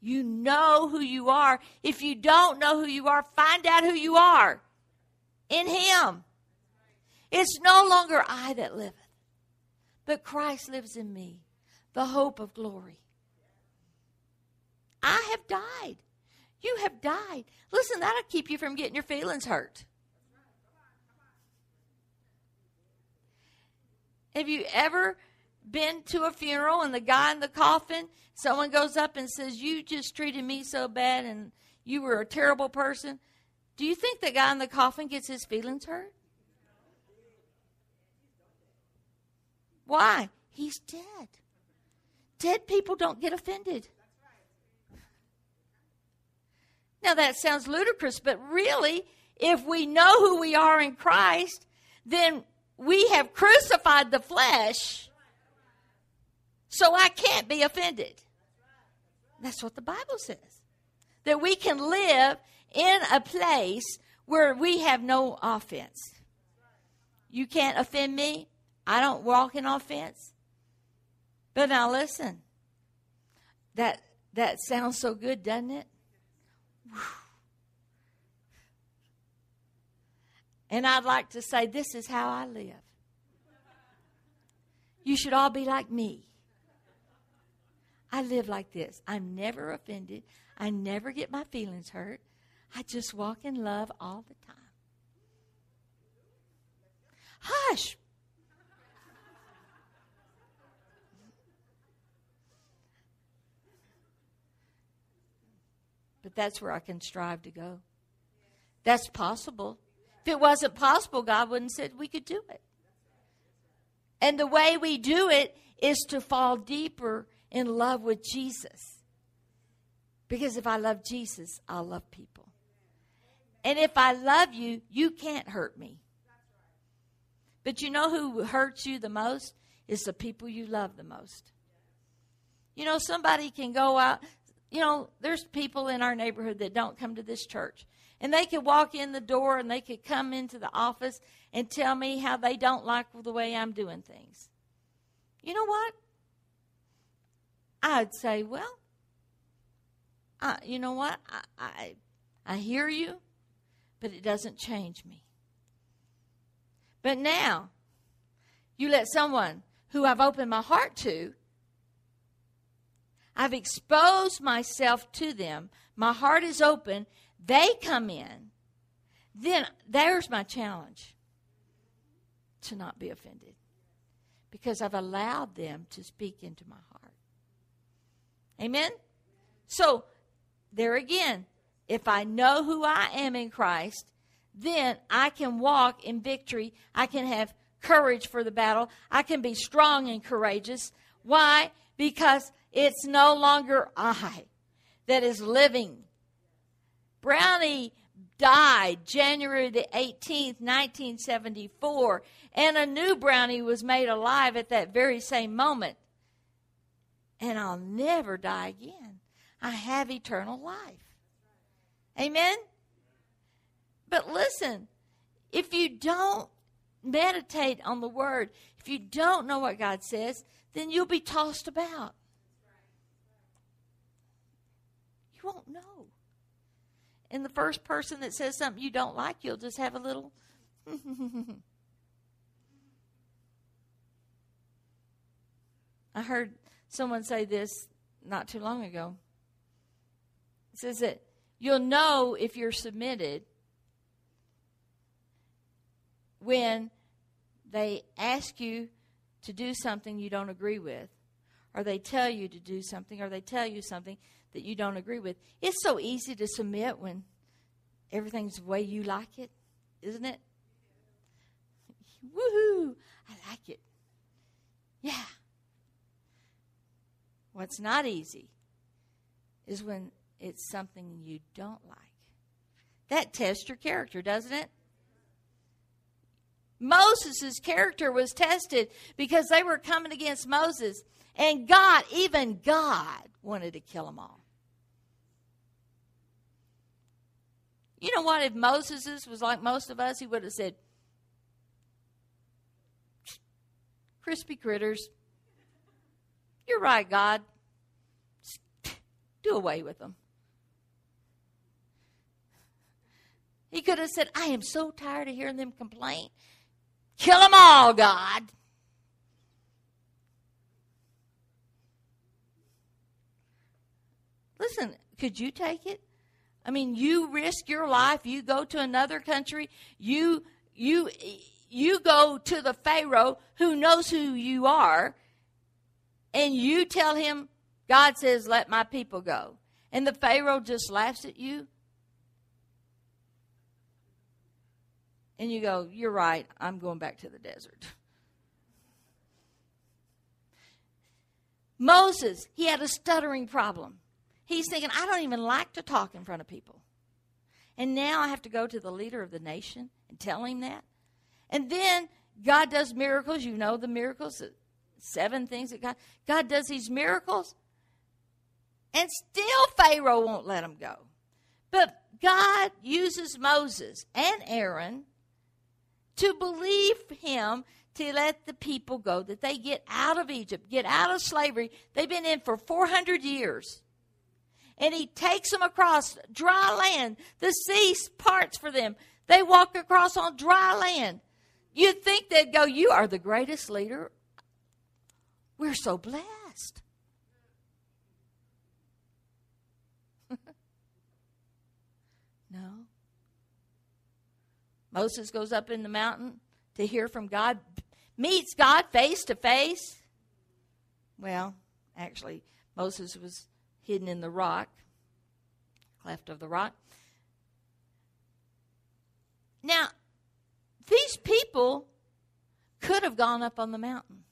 You know who you are. If you don't know who you are, find out who you are in Him. It's no longer I that liveth, but Christ lives in me, the hope of glory. I have died. You have died. Listen, that'll keep you from getting your feelings hurt. Have you ever been to a funeral and the guy in the coffin, someone goes up and says, You just treated me so bad and you were a terrible person? Do you think the guy in the coffin gets his feelings hurt? Why? He's dead. Dead people don't get offended. Now that sounds ludicrous, but really, if we know who we are in Christ, then we have crucified the flesh so I can't be offended. That's what the Bible says. That we can live in a place where we have no offense. You can't offend me. I don't walk in offense. But now listen. That that sounds so good, doesn't it? Whew. And I'd like to say this is how I live. You should all be like me. I live like this. I'm never offended. I never get my feelings hurt. I just walk in love all the time. Hush. But that's where I can strive to go. That's possible. If it wasn't possible, God wouldn't said we could do it. And the way we do it is to fall deeper in love with Jesus. Because if I love Jesus, I'll love people. And if I love you, you can't hurt me. But you know who hurts you the most? Is the people you love the most. You know, somebody can go out. You know, there's people in our neighborhood that don't come to this church. And they could walk in the door and they could come into the office and tell me how they don't like the way I'm doing things. You know what? I'd say, well, I, you know what? I, I, I hear you, but it doesn't change me. But now, you let someone who I've opened my heart to, I've exposed myself to them, my heart is open, they come in, then there's my challenge to not be offended because I've allowed them to speak into my heart. Amen? So, there again, if I know who I am in Christ, then I can walk in victory. I can have courage for the battle. I can be strong and courageous. Why? Because it's no longer I that is living. Brownie died January the 18th, 1974, and a new Brownie was made alive at that very same moment. And I'll never die again. I have eternal life. Amen? But listen, if you don't meditate on the Word, if you don't know what God says, then you'll be tossed about. You won't know. And the first person that says something you don't like, you'll just have a little. I heard someone say this not too long ago. It says that you'll know if you're submitted when they ask you to do something you don't agree with, or they tell you to do something, or they tell you something that you don't agree with. It's so easy to submit when everything's the way you like it, isn't it? Woohoo! I like it. Yeah. What's not easy is when it's something you don't like. That tests your character, doesn't it? Moses' character was tested because they were coming against Moses, and God, even God, wanted to kill them all. You know what? If Moses was like most of us, he would have said, Crispy critters. You're right, God. Do away with them. He could have said, I am so tired of hearing them complain. Kill them all, God. Listen, could you take it? I mean, you risk your life, you go to another country, you you you go to the Pharaoh who knows who you are, and you tell him, God says, let my people go. And the Pharaoh just laughs at you. And you go, You're right, I'm going back to the desert. Moses, he had a stuttering problem. He's thinking, I don't even like to talk in front of people. And now I have to go to the leader of the nation and tell him that. And then God does miracles. You know the miracles, seven things that God God does these miracles. And still Pharaoh won't let him go. But God uses Moses and Aaron to believe him to let the people go, that they get out of Egypt, get out of slavery. They've been in for 400 years and he takes them across dry land. The sea parts for them. They walk across on dry land. You'd think they'd go, You are the greatest leader. We're so blessed. no. Moses goes up in the mountain to hear from God, meets God face to face. Well, actually, Moses was hidden in the rock, cleft of the rock. Now, these people could have gone up on the mountain.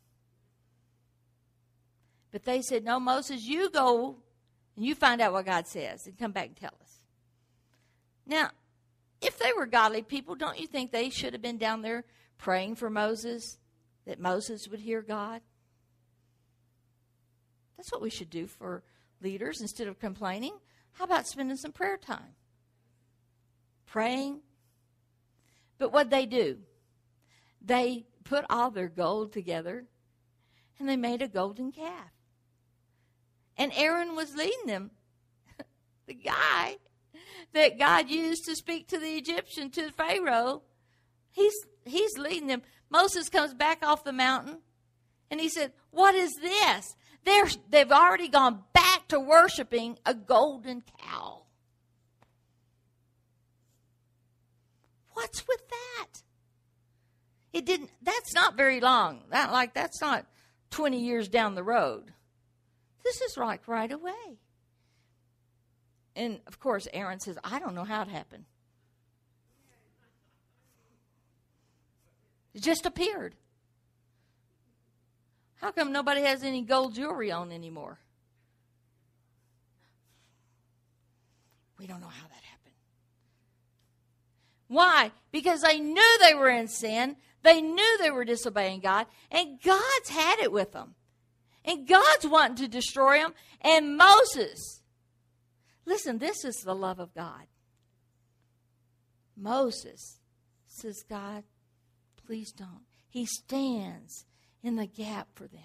But they said, No, Moses, you go and you find out what God says and come back and tell us. Now, if they were godly people, don't you think they should have been down there praying for Moses, that Moses would hear God? That's what we should do for leaders instead of complaining. How about spending some prayer time? Praying. But what they do? They put all their gold together and they made a golden calf. And Aaron was leading them. the guy that God used to speak to the Egyptian, to Pharaoh, he's, he's leading them. Moses comes back off the mountain and he said, What is this? They're, they've already gone back to worshiping a golden cow. What's with that? It didn't, that's not very long. That, like, that's not 20 years down the road. This is like right away. And of course, Aaron says, I don't know how it happened. It just appeared. How come nobody has any gold jewelry on anymore? We don't know how that happened. Why? Because they knew they were in sin. They knew they were disobeying God, and God's had it with them. And God's wanting to destroy them. And Moses, listen, this is the love of God. Moses says, God, please don't. He stands in the gap for them.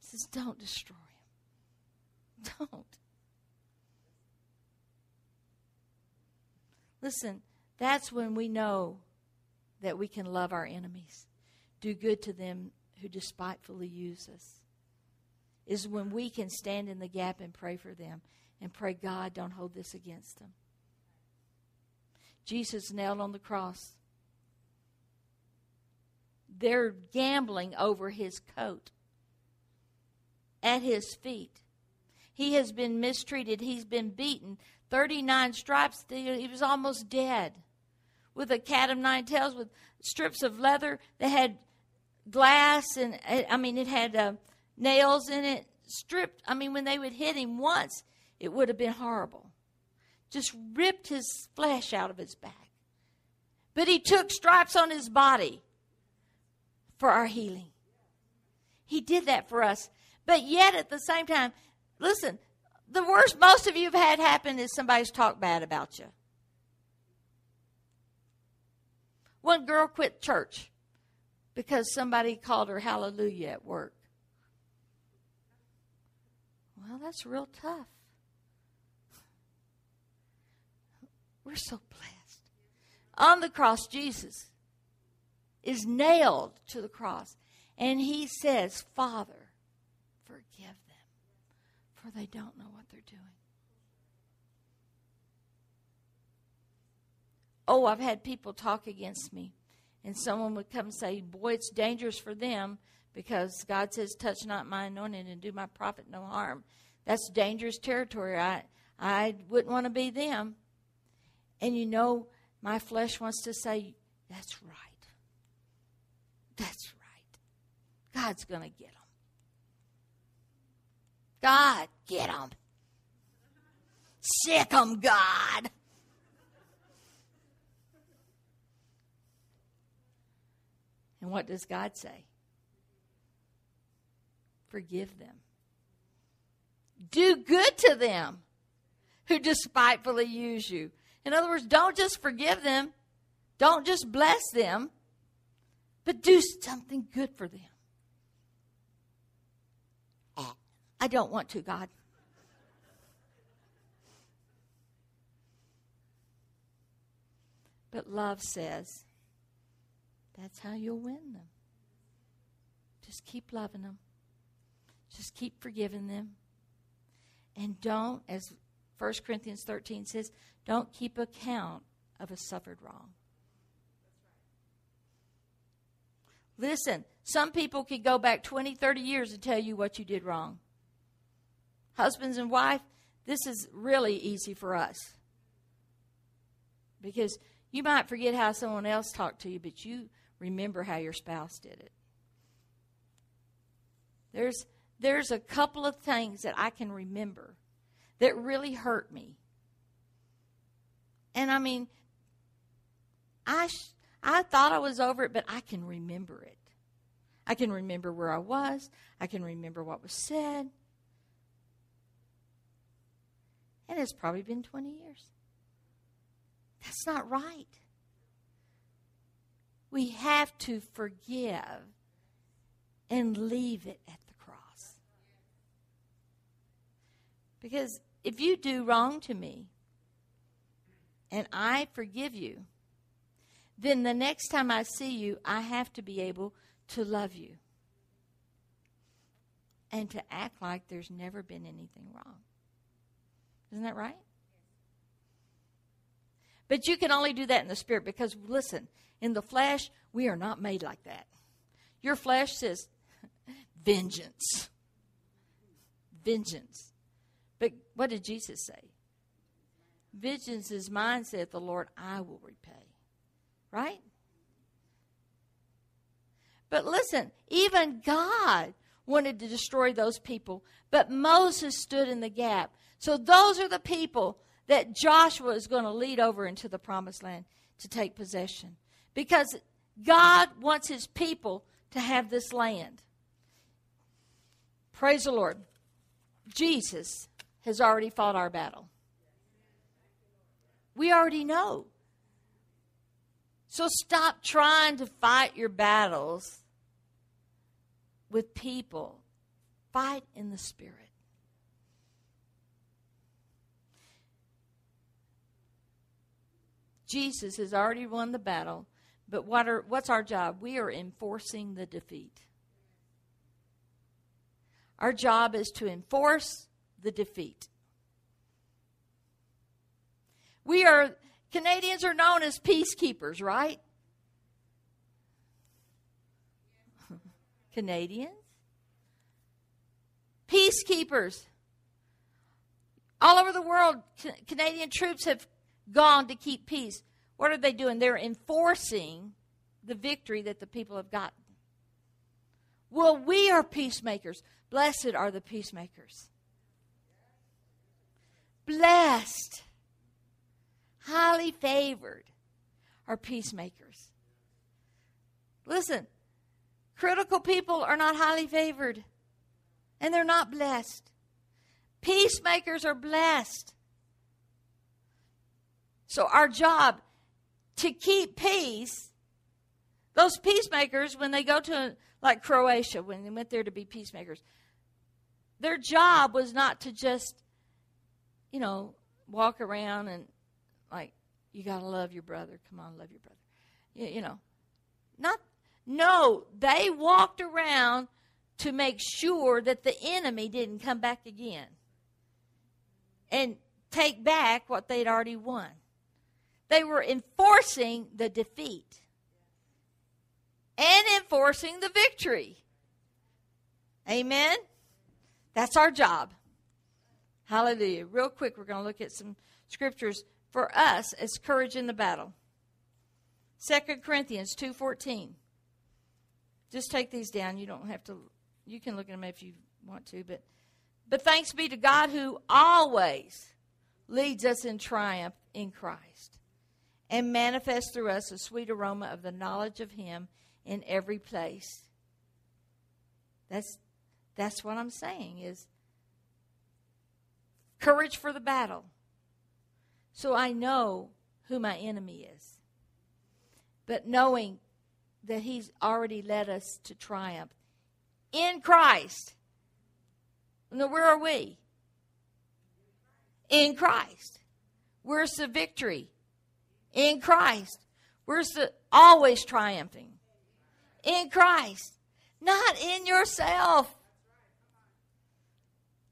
He says, don't destroy him. Don't. Listen, that's when we know that we can love our enemies, do good to them who despitefully use us is when we can stand in the gap and pray for them and pray, God, don't hold this against them. Jesus nailed on the cross. They're gambling over his coat at his feet. He has been mistreated. He's been beaten. 39 stripes. He was almost dead. With a cat of nine tails, with strips of leather that had glass and I mean it had uh, nails in it, stripped. I mean when they would hit him once, it would have been horrible. Just ripped his flesh out of his back. But he took stripes on his body for our healing. He did that for us. But yet at the same time, listen, the worst most of you have had happen is somebody's talked bad about you. One girl quit church because somebody called her hallelujah at work. Well, that's real tough. We're so blessed. On the cross, Jesus is nailed to the cross, and he says, Father, for they don't know what they're doing. Oh, I've had people talk against me and someone would come and say, Boy, it's dangerous for them because God says, Touch not my anointing and do my prophet no harm. That's dangerous territory. I, I wouldn't want to be them. And you know, my flesh wants to say, That's right. That's right. God's going to get them. God, get them. Sic them, God. And what does God say? Forgive them. Do good to them who despitefully use you. In other words, don't just forgive them, don't just bless them, but do something good for them. I don't want to, God. But love says, that's how you'll win them. Just keep loving them. Just keep forgiving them. And don't, as 1 Corinthians 13 says, don't keep account of a suffered wrong. Listen, some people could go back 20, 30 years and tell you what you did wrong. Husbands and wife, this is really easy for us. Because you might forget how someone else talked to you, but you remember how your spouse did it. There's there's a couple of things that I can remember that really hurt me. And I mean, I sh- I thought I was over it, but I can remember it. I can remember where I was. I can remember what was said. And it's probably been 20 years. That's not right. We have to forgive and leave it at the cross. Because if you do wrong to me and I forgive you, then the next time I see you, I have to be able to love you and to act like there's never been anything wrong. Isn't that right? But you can only do that in the spirit because, listen, in the flesh, we are not made like that. Your flesh says, vengeance. Vengeance. But what did Jesus say? Vengeance is mine, saith the Lord, I will repay. Right? But listen, even God wanted to destroy those people, but Moses stood in the gap. So those are the people that Joshua is going to lead over into the promised land to take possession. Because God wants his people to have this land. Praise the Lord. Jesus has already fought our battle. We already know. So stop trying to fight your battles with people. Fight in the Spirit. Jesus has already won the battle, but what are, what's our job? We are enforcing the defeat. Our job is to enforce the defeat. We are, Canadians are known as peacekeepers, right? Canadians? Peacekeepers. All over the world, Canadian troops have gone to keep peace. What are they doing? They're enforcing the victory that the people have gotten. Well, we are peacemakers. Blessed are the peacemakers. Blessed, highly favored are peacemakers. Listen, critical people are not highly favored, and they're not blessed. Peacemakers are blessed. So, our job to keep peace, those peacemakers, when they go to like Croatia, when they went there to be peacemakers, their job was not to just, you know, walk around and like, you got to love your brother. Come on, love your brother. You, you know, not, no, they walked around to make sure that the enemy didn't come back again and take back what they'd already won. They were enforcing the defeat and enforcing the victory. Amen? That's our job. Hallelujah. Real quick, we're going to look at some scriptures for us as courage in the battle. 2 Corinthians 2.14. Just take these down. You don't have to, you can look at them if you want to. But, but thanks be to God who always leads us in triumph in Christ and manifest through us a sweet aroma of the knowledge of him in every place. That's that's what I'm saying is courage for the battle. So I know who my enemy is. But knowing that he's already led us to triumph in Christ. Now, where are we? In Christ. Where's the victory? In Christ. The always triumphing? In Christ, not in yourself.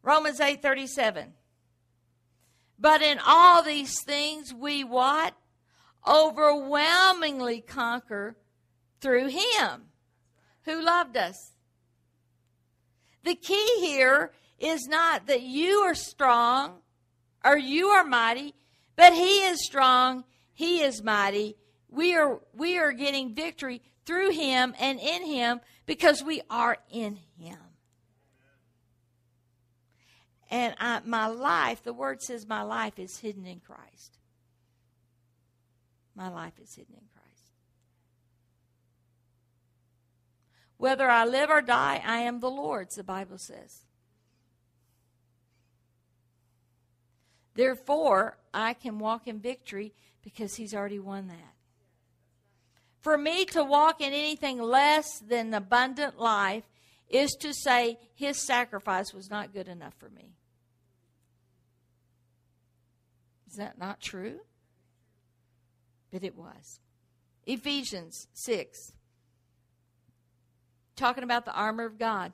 Romans 8:37. But in all these things we what? Overwhelmingly conquer through him who loved us. The key here is not that you are strong or you are mighty, but he is strong he is mighty. We are we are getting victory through him and in him because we are in him. And I, my life, the word says, my life is hidden in Christ. My life is hidden in Christ. Whether I live or die, I am the Lord's, the Bible says. Therefore, I can walk in victory because He's already won that. For me to walk in anything less than abundant life is to say His sacrifice was not good enough for me. Is that not true? But it was. Ephesians 6, talking about the armor of God.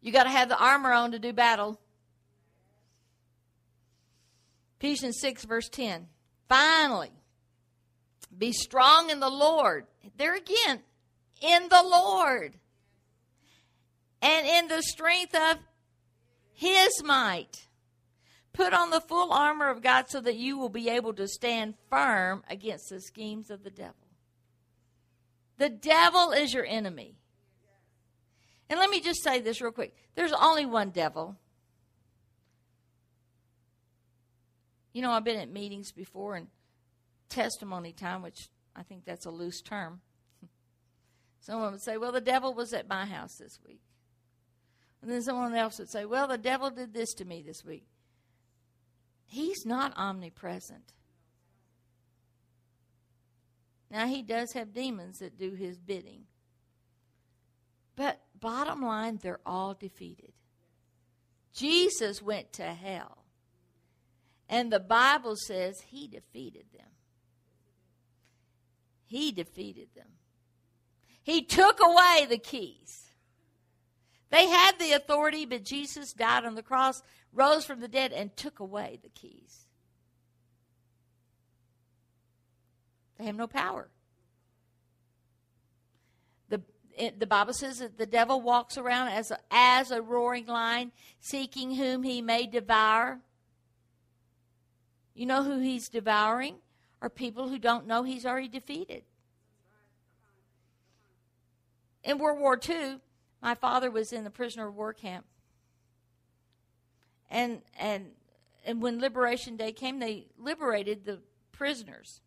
You got to have the armor on to do battle. Ephesians 6, verse 10. Finally, be strong in the Lord. There again, in the Lord. And in the strength of his might. Put on the full armor of God so that you will be able to stand firm against the schemes of the devil. The devil is your enemy. And let me just say this real quick there's only one devil. You know, I've been at meetings before and testimony time, which I think that's a loose term. Someone would say, Well, the devil was at my house this week. And then someone else would say, Well, the devil did this to me this week. He's not omnipresent. Now, he does have demons that do his bidding. But bottom line, they're all defeated. Jesus went to hell. And the Bible says he defeated them. He defeated them. He took away the keys. They had the authority, but Jesus died on the cross, rose from the dead, and took away the keys. They have no power. The, it, the Bible says that the devil walks around as a, as a roaring lion, seeking whom he may devour. You know who he's devouring? Are people who don't know he's already defeated. In World War II, my father was in the prisoner of war camp. And and and when Liberation Day came, they liberated the prisoners.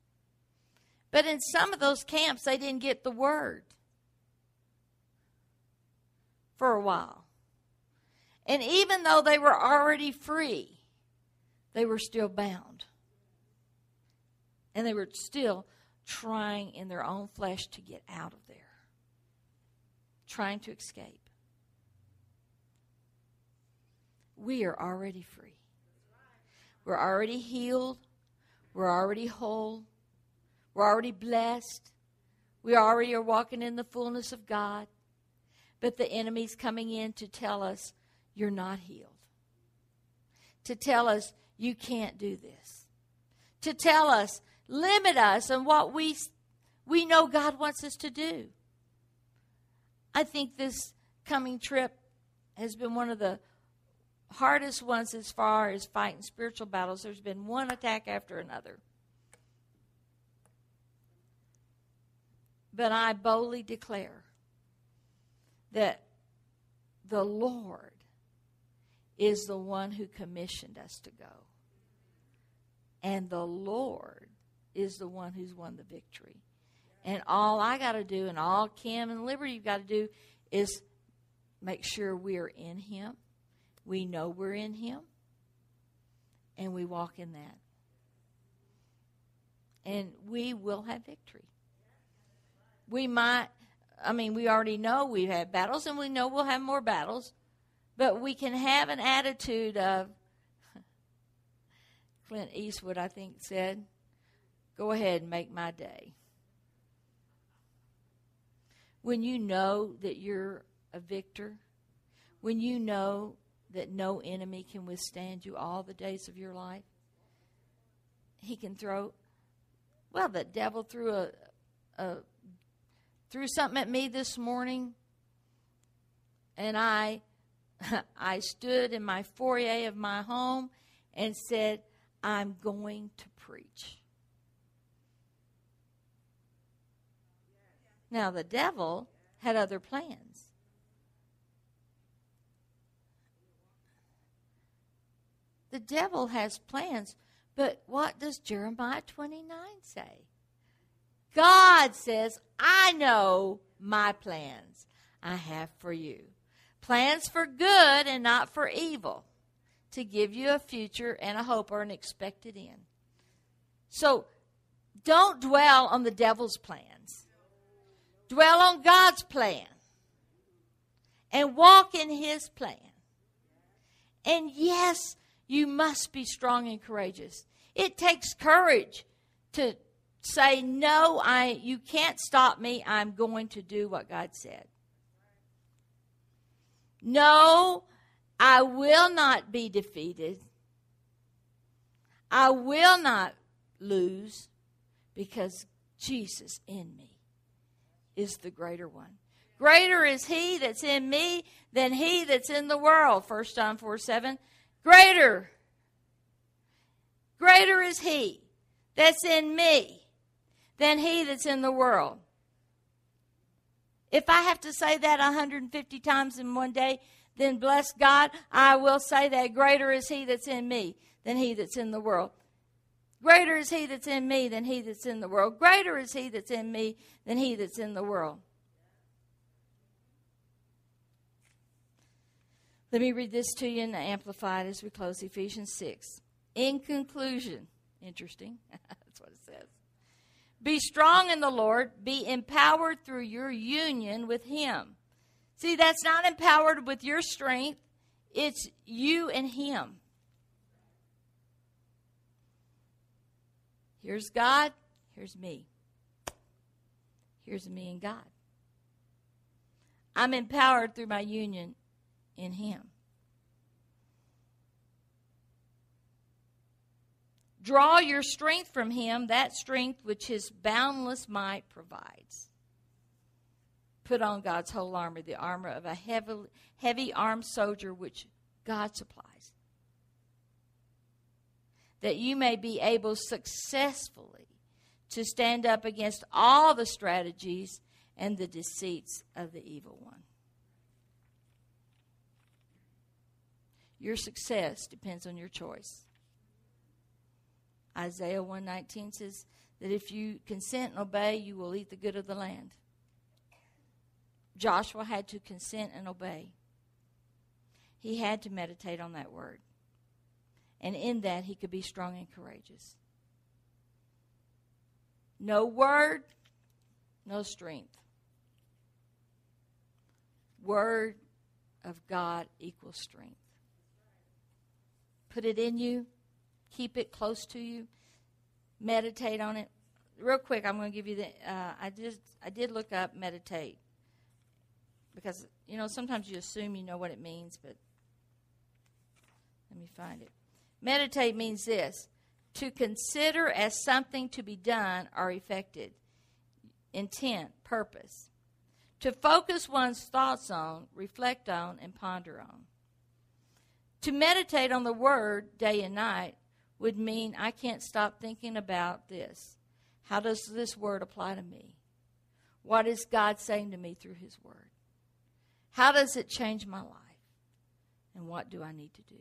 But in some of those camps, they didn't get the word for a while. And even though they were already free, they were still bound. And they were still trying in their own flesh to get out of there, trying to escape. We are already free. We're already healed. We're already whole. We're already blessed. We already are walking in the fullness of God. But the enemy's coming in to tell us you're not healed. To tell us you can't do this. To tell us, limit us on what we, we know God wants us to do. I think this coming trip has been one of the hardest ones as far as fighting spiritual battles. There's been one attack after another. But I boldly declare that the Lord is the one who commissioned us to go. And the Lord is the one who's won the victory. And all I got to do, and all Kim and Liberty got to do, is make sure we're in Him. We know we're in Him. And we walk in that. And we will have victory. We might, I mean, we already know we've had battles, and we know we'll have more battles. But we can have an attitude of, Clint Eastwood, I think, said, Go ahead and make my day. When you know that you're a victor, when you know that no enemy can withstand you all the days of your life, he can throw, well, the devil threw a, a threw something at me this morning, and I I stood in my foyer of my home and said, I'm going to preach. Now, the devil had other plans. The devil has plans, but what does Jeremiah 29 say? God says, I know my plans I have for you. Plans for good and not for evil, to give you a future and a hope or an expected end. So don't dwell on the devil's plans, dwell on God's plan and walk in his plan. And yes, you must be strong and courageous. It takes courage to say no i you can't stop me i'm going to do what god said no i will not be defeated. I will not lose because jesus in me is the greater one. Greater is he that's in me than he that's in the world. 1 john 4 7 greater greater is he that's in me than he that's in the world. If I have to say that 150 times in one day, then bless God, I will say that greater is he that's in me than he that's in the world. Greater is he that's in me than he that's in the world. Greater is he that's in me than he that's in the world. Let me read this to you in the Amplified as we close Ephesians 6. In conclusion, interesting. That's what it says. Be strong in the Lord. Be empowered through your union with Him. See, that's not empowered with your strength, it's you and Him. Here's God, here's me. Here's me and God. I'm empowered through my union in Him. Draw your strength from him, that strength which his boundless might provides. Put on God's whole armor, the armor of a heavy, heavy armed soldier which God supplies. That you may be able successfully to stand up against all the strategies and the deceits of the evil one. Your success depends on your choice. Isaiah 119 says that if you consent and obey, you will eat the good of the land. Joshua had to consent and obey. He had to meditate on that word. And in that, he could be strong and courageous. No word, no strength. Word of God equals strength. Put it in you, Keep it close to you. Meditate on it. Real quick, I'm going to give you the. Uh, I just I did look up meditate because you know sometimes you assume you know what it means, but let me find it. Meditate means this: to consider as something to be done or effected, intent, purpose. To focus one's thoughts on, reflect on, and ponder on. To meditate on the word day and night would mean I can't stop thinking about this. How does this word apply to me? What is God saying to me through His word? How does it change my life? And what do I need to do?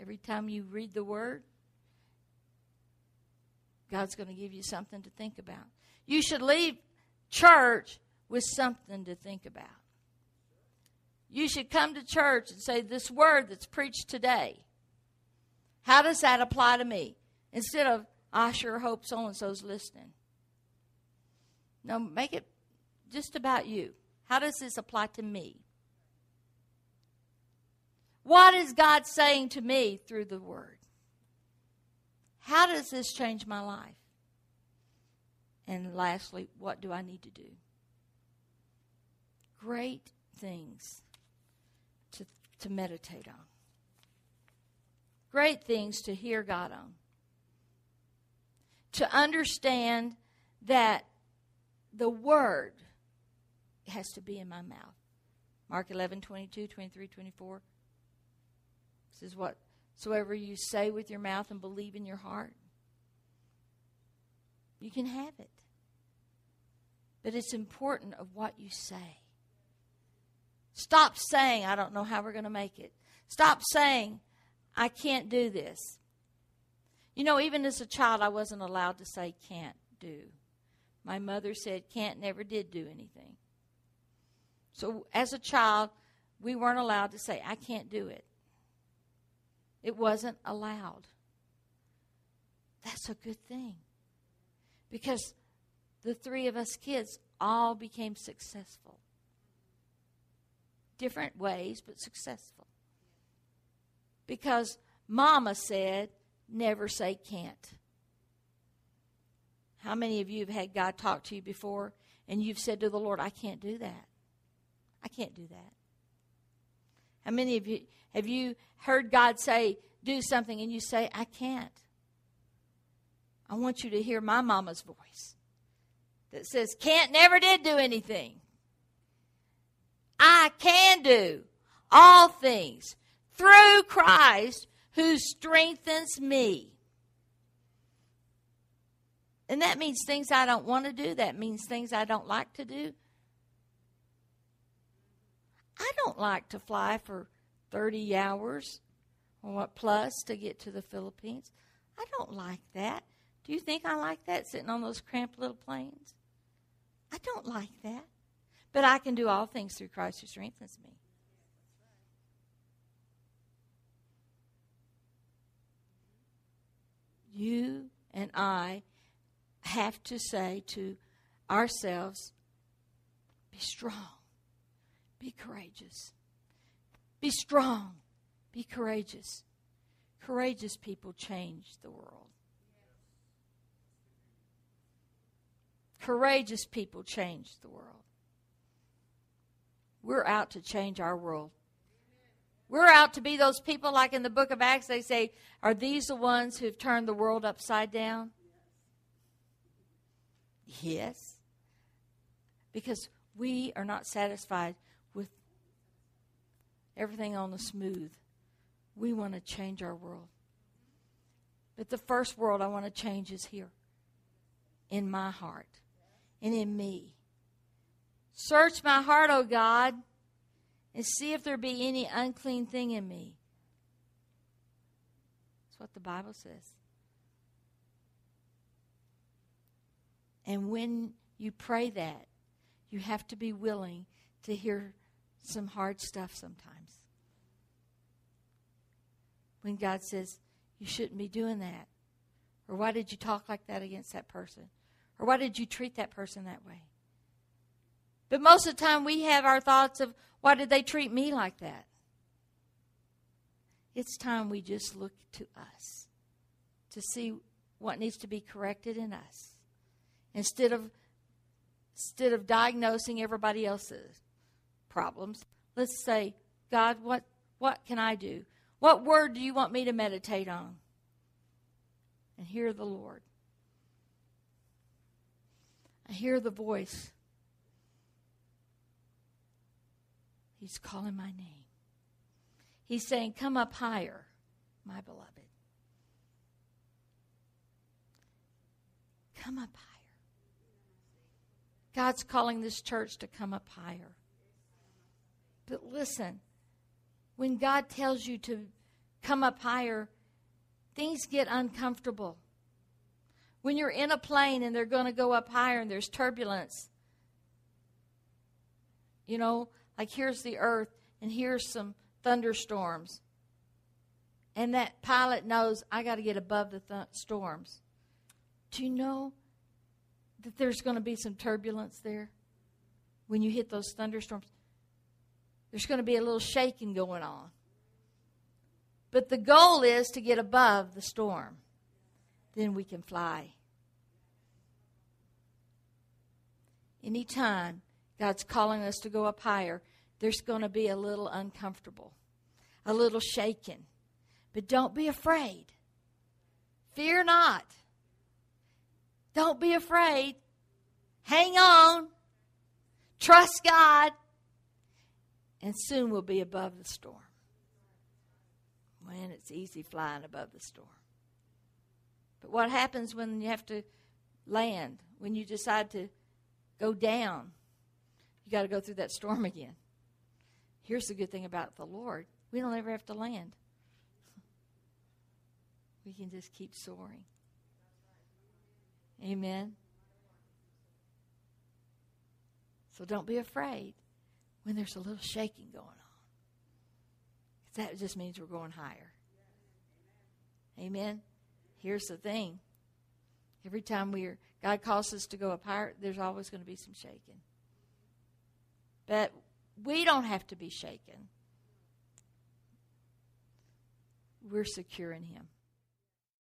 Every time you read the word, God's going to give you something to think about. You should leave church with something to think about. You should come to church and say, This word that's preached today, how does that apply to me? Instead of, I sure hope so and so's listening. No, make it just about you. How does this apply to me? What is God saying to me through the Word? How does this change my life? And lastly, what do I need to do? Great things to to meditate on. Great things to hear God on. To understand that the Word has to be in my mouth. Mark 11, 22, 23, 24. This is what, soever you say with your mouth and believe in your heart. You can have it. But it's important of what you say. Stop saying, I don't know how we're going to make it. Stop saying, I can't do this. You know, even as a child, I wasn't allowed to say can't do. My mother said can't never did do anything. So as a child, we weren't allowed to say, I can't do it. It wasn't allowed. That's a good thing. Because the three of us kids all became successful. Different ways, but successful. Because Mama said, never say can't. How many of you have had God talk to you before and you've said to the Lord, I can't do that? I can't do that. How many of you have you heard God say, do something, and you say, I can't? I want you to hear my mama's voice that says, can't never did do anything. I can do all things through Christ who strengthens me. And that means things I don't want to do. That means things I don't like to do. I don't like to fly for 30 hours or what plus to get to the Philippines. I don't like that. Do you think I like that sitting on those cramped little planes? I don't like that. But I can do all things through Christ who strengthens me. You and I have to say to ourselves be strong, be courageous, be strong, be courageous. Courageous people change the world. Courageous people change the world. We're out to change our world. We're out to be those people, like in the book of Acts, they say, Are these the ones who've turned the world upside down? Yes. Because we are not satisfied with everything on the smooth. We want to change our world. But the first world I want to change is here in my heart and in me. Search my heart, O God, and see if there be any unclean thing in me. That's what the Bible says. And when you pray that, you have to be willing to hear some hard stuff sometimes. When God says, you shouldn't be doing that. Or why did you talk like that against that person? Or why did you treat that person that way? But most of the time we have our thoughts of why did they treat me like that? It's time we just look to us to see what needs to be corrected in us instead of instead of diagnosing everybody else's problems. Let's say, God, what what can I do? What word do you want me to meditate on? And hear the Lord. I hear the voice. He's calling my name. He's saying, Come up higher, my beloved. Come up higher. God's calling this church to come up higher. But listen, when God tells you to come up higher, things get uncomfortable. When you're in a plane and they're going to go up higher and there's turbulence, you know, like here's the earth and here's some thunderstorms. And that pilot knows I got to get above the th- storms. Do you know that there's going to be some turbulence there when you hit those thunderstorms? There's going to be a little shaking going on. But the goal is to get above the storm. Then we can fly. Anytime God's calling us to go up higher, there's going to be a little uncomfortable, a little shaken. But don't be afraid. Fear not. Don't be afraid. Hang on. Trust God and soon we'll be above the storm. When it's easy flying above the storm. But what happens when you have to land, when you decide to go down, you got to go through that storm again. Here's the good thing about the Lord we don't ever have to land, we can just keep soaring. Amen. So don't be afraid when there's a little shaking going on. That just means we're going higher. Amen. Here's the thing. Every time we are, God calls us to go up higher, there's always going to be some shaking. But we don't have to be shaken. We're secure in Him.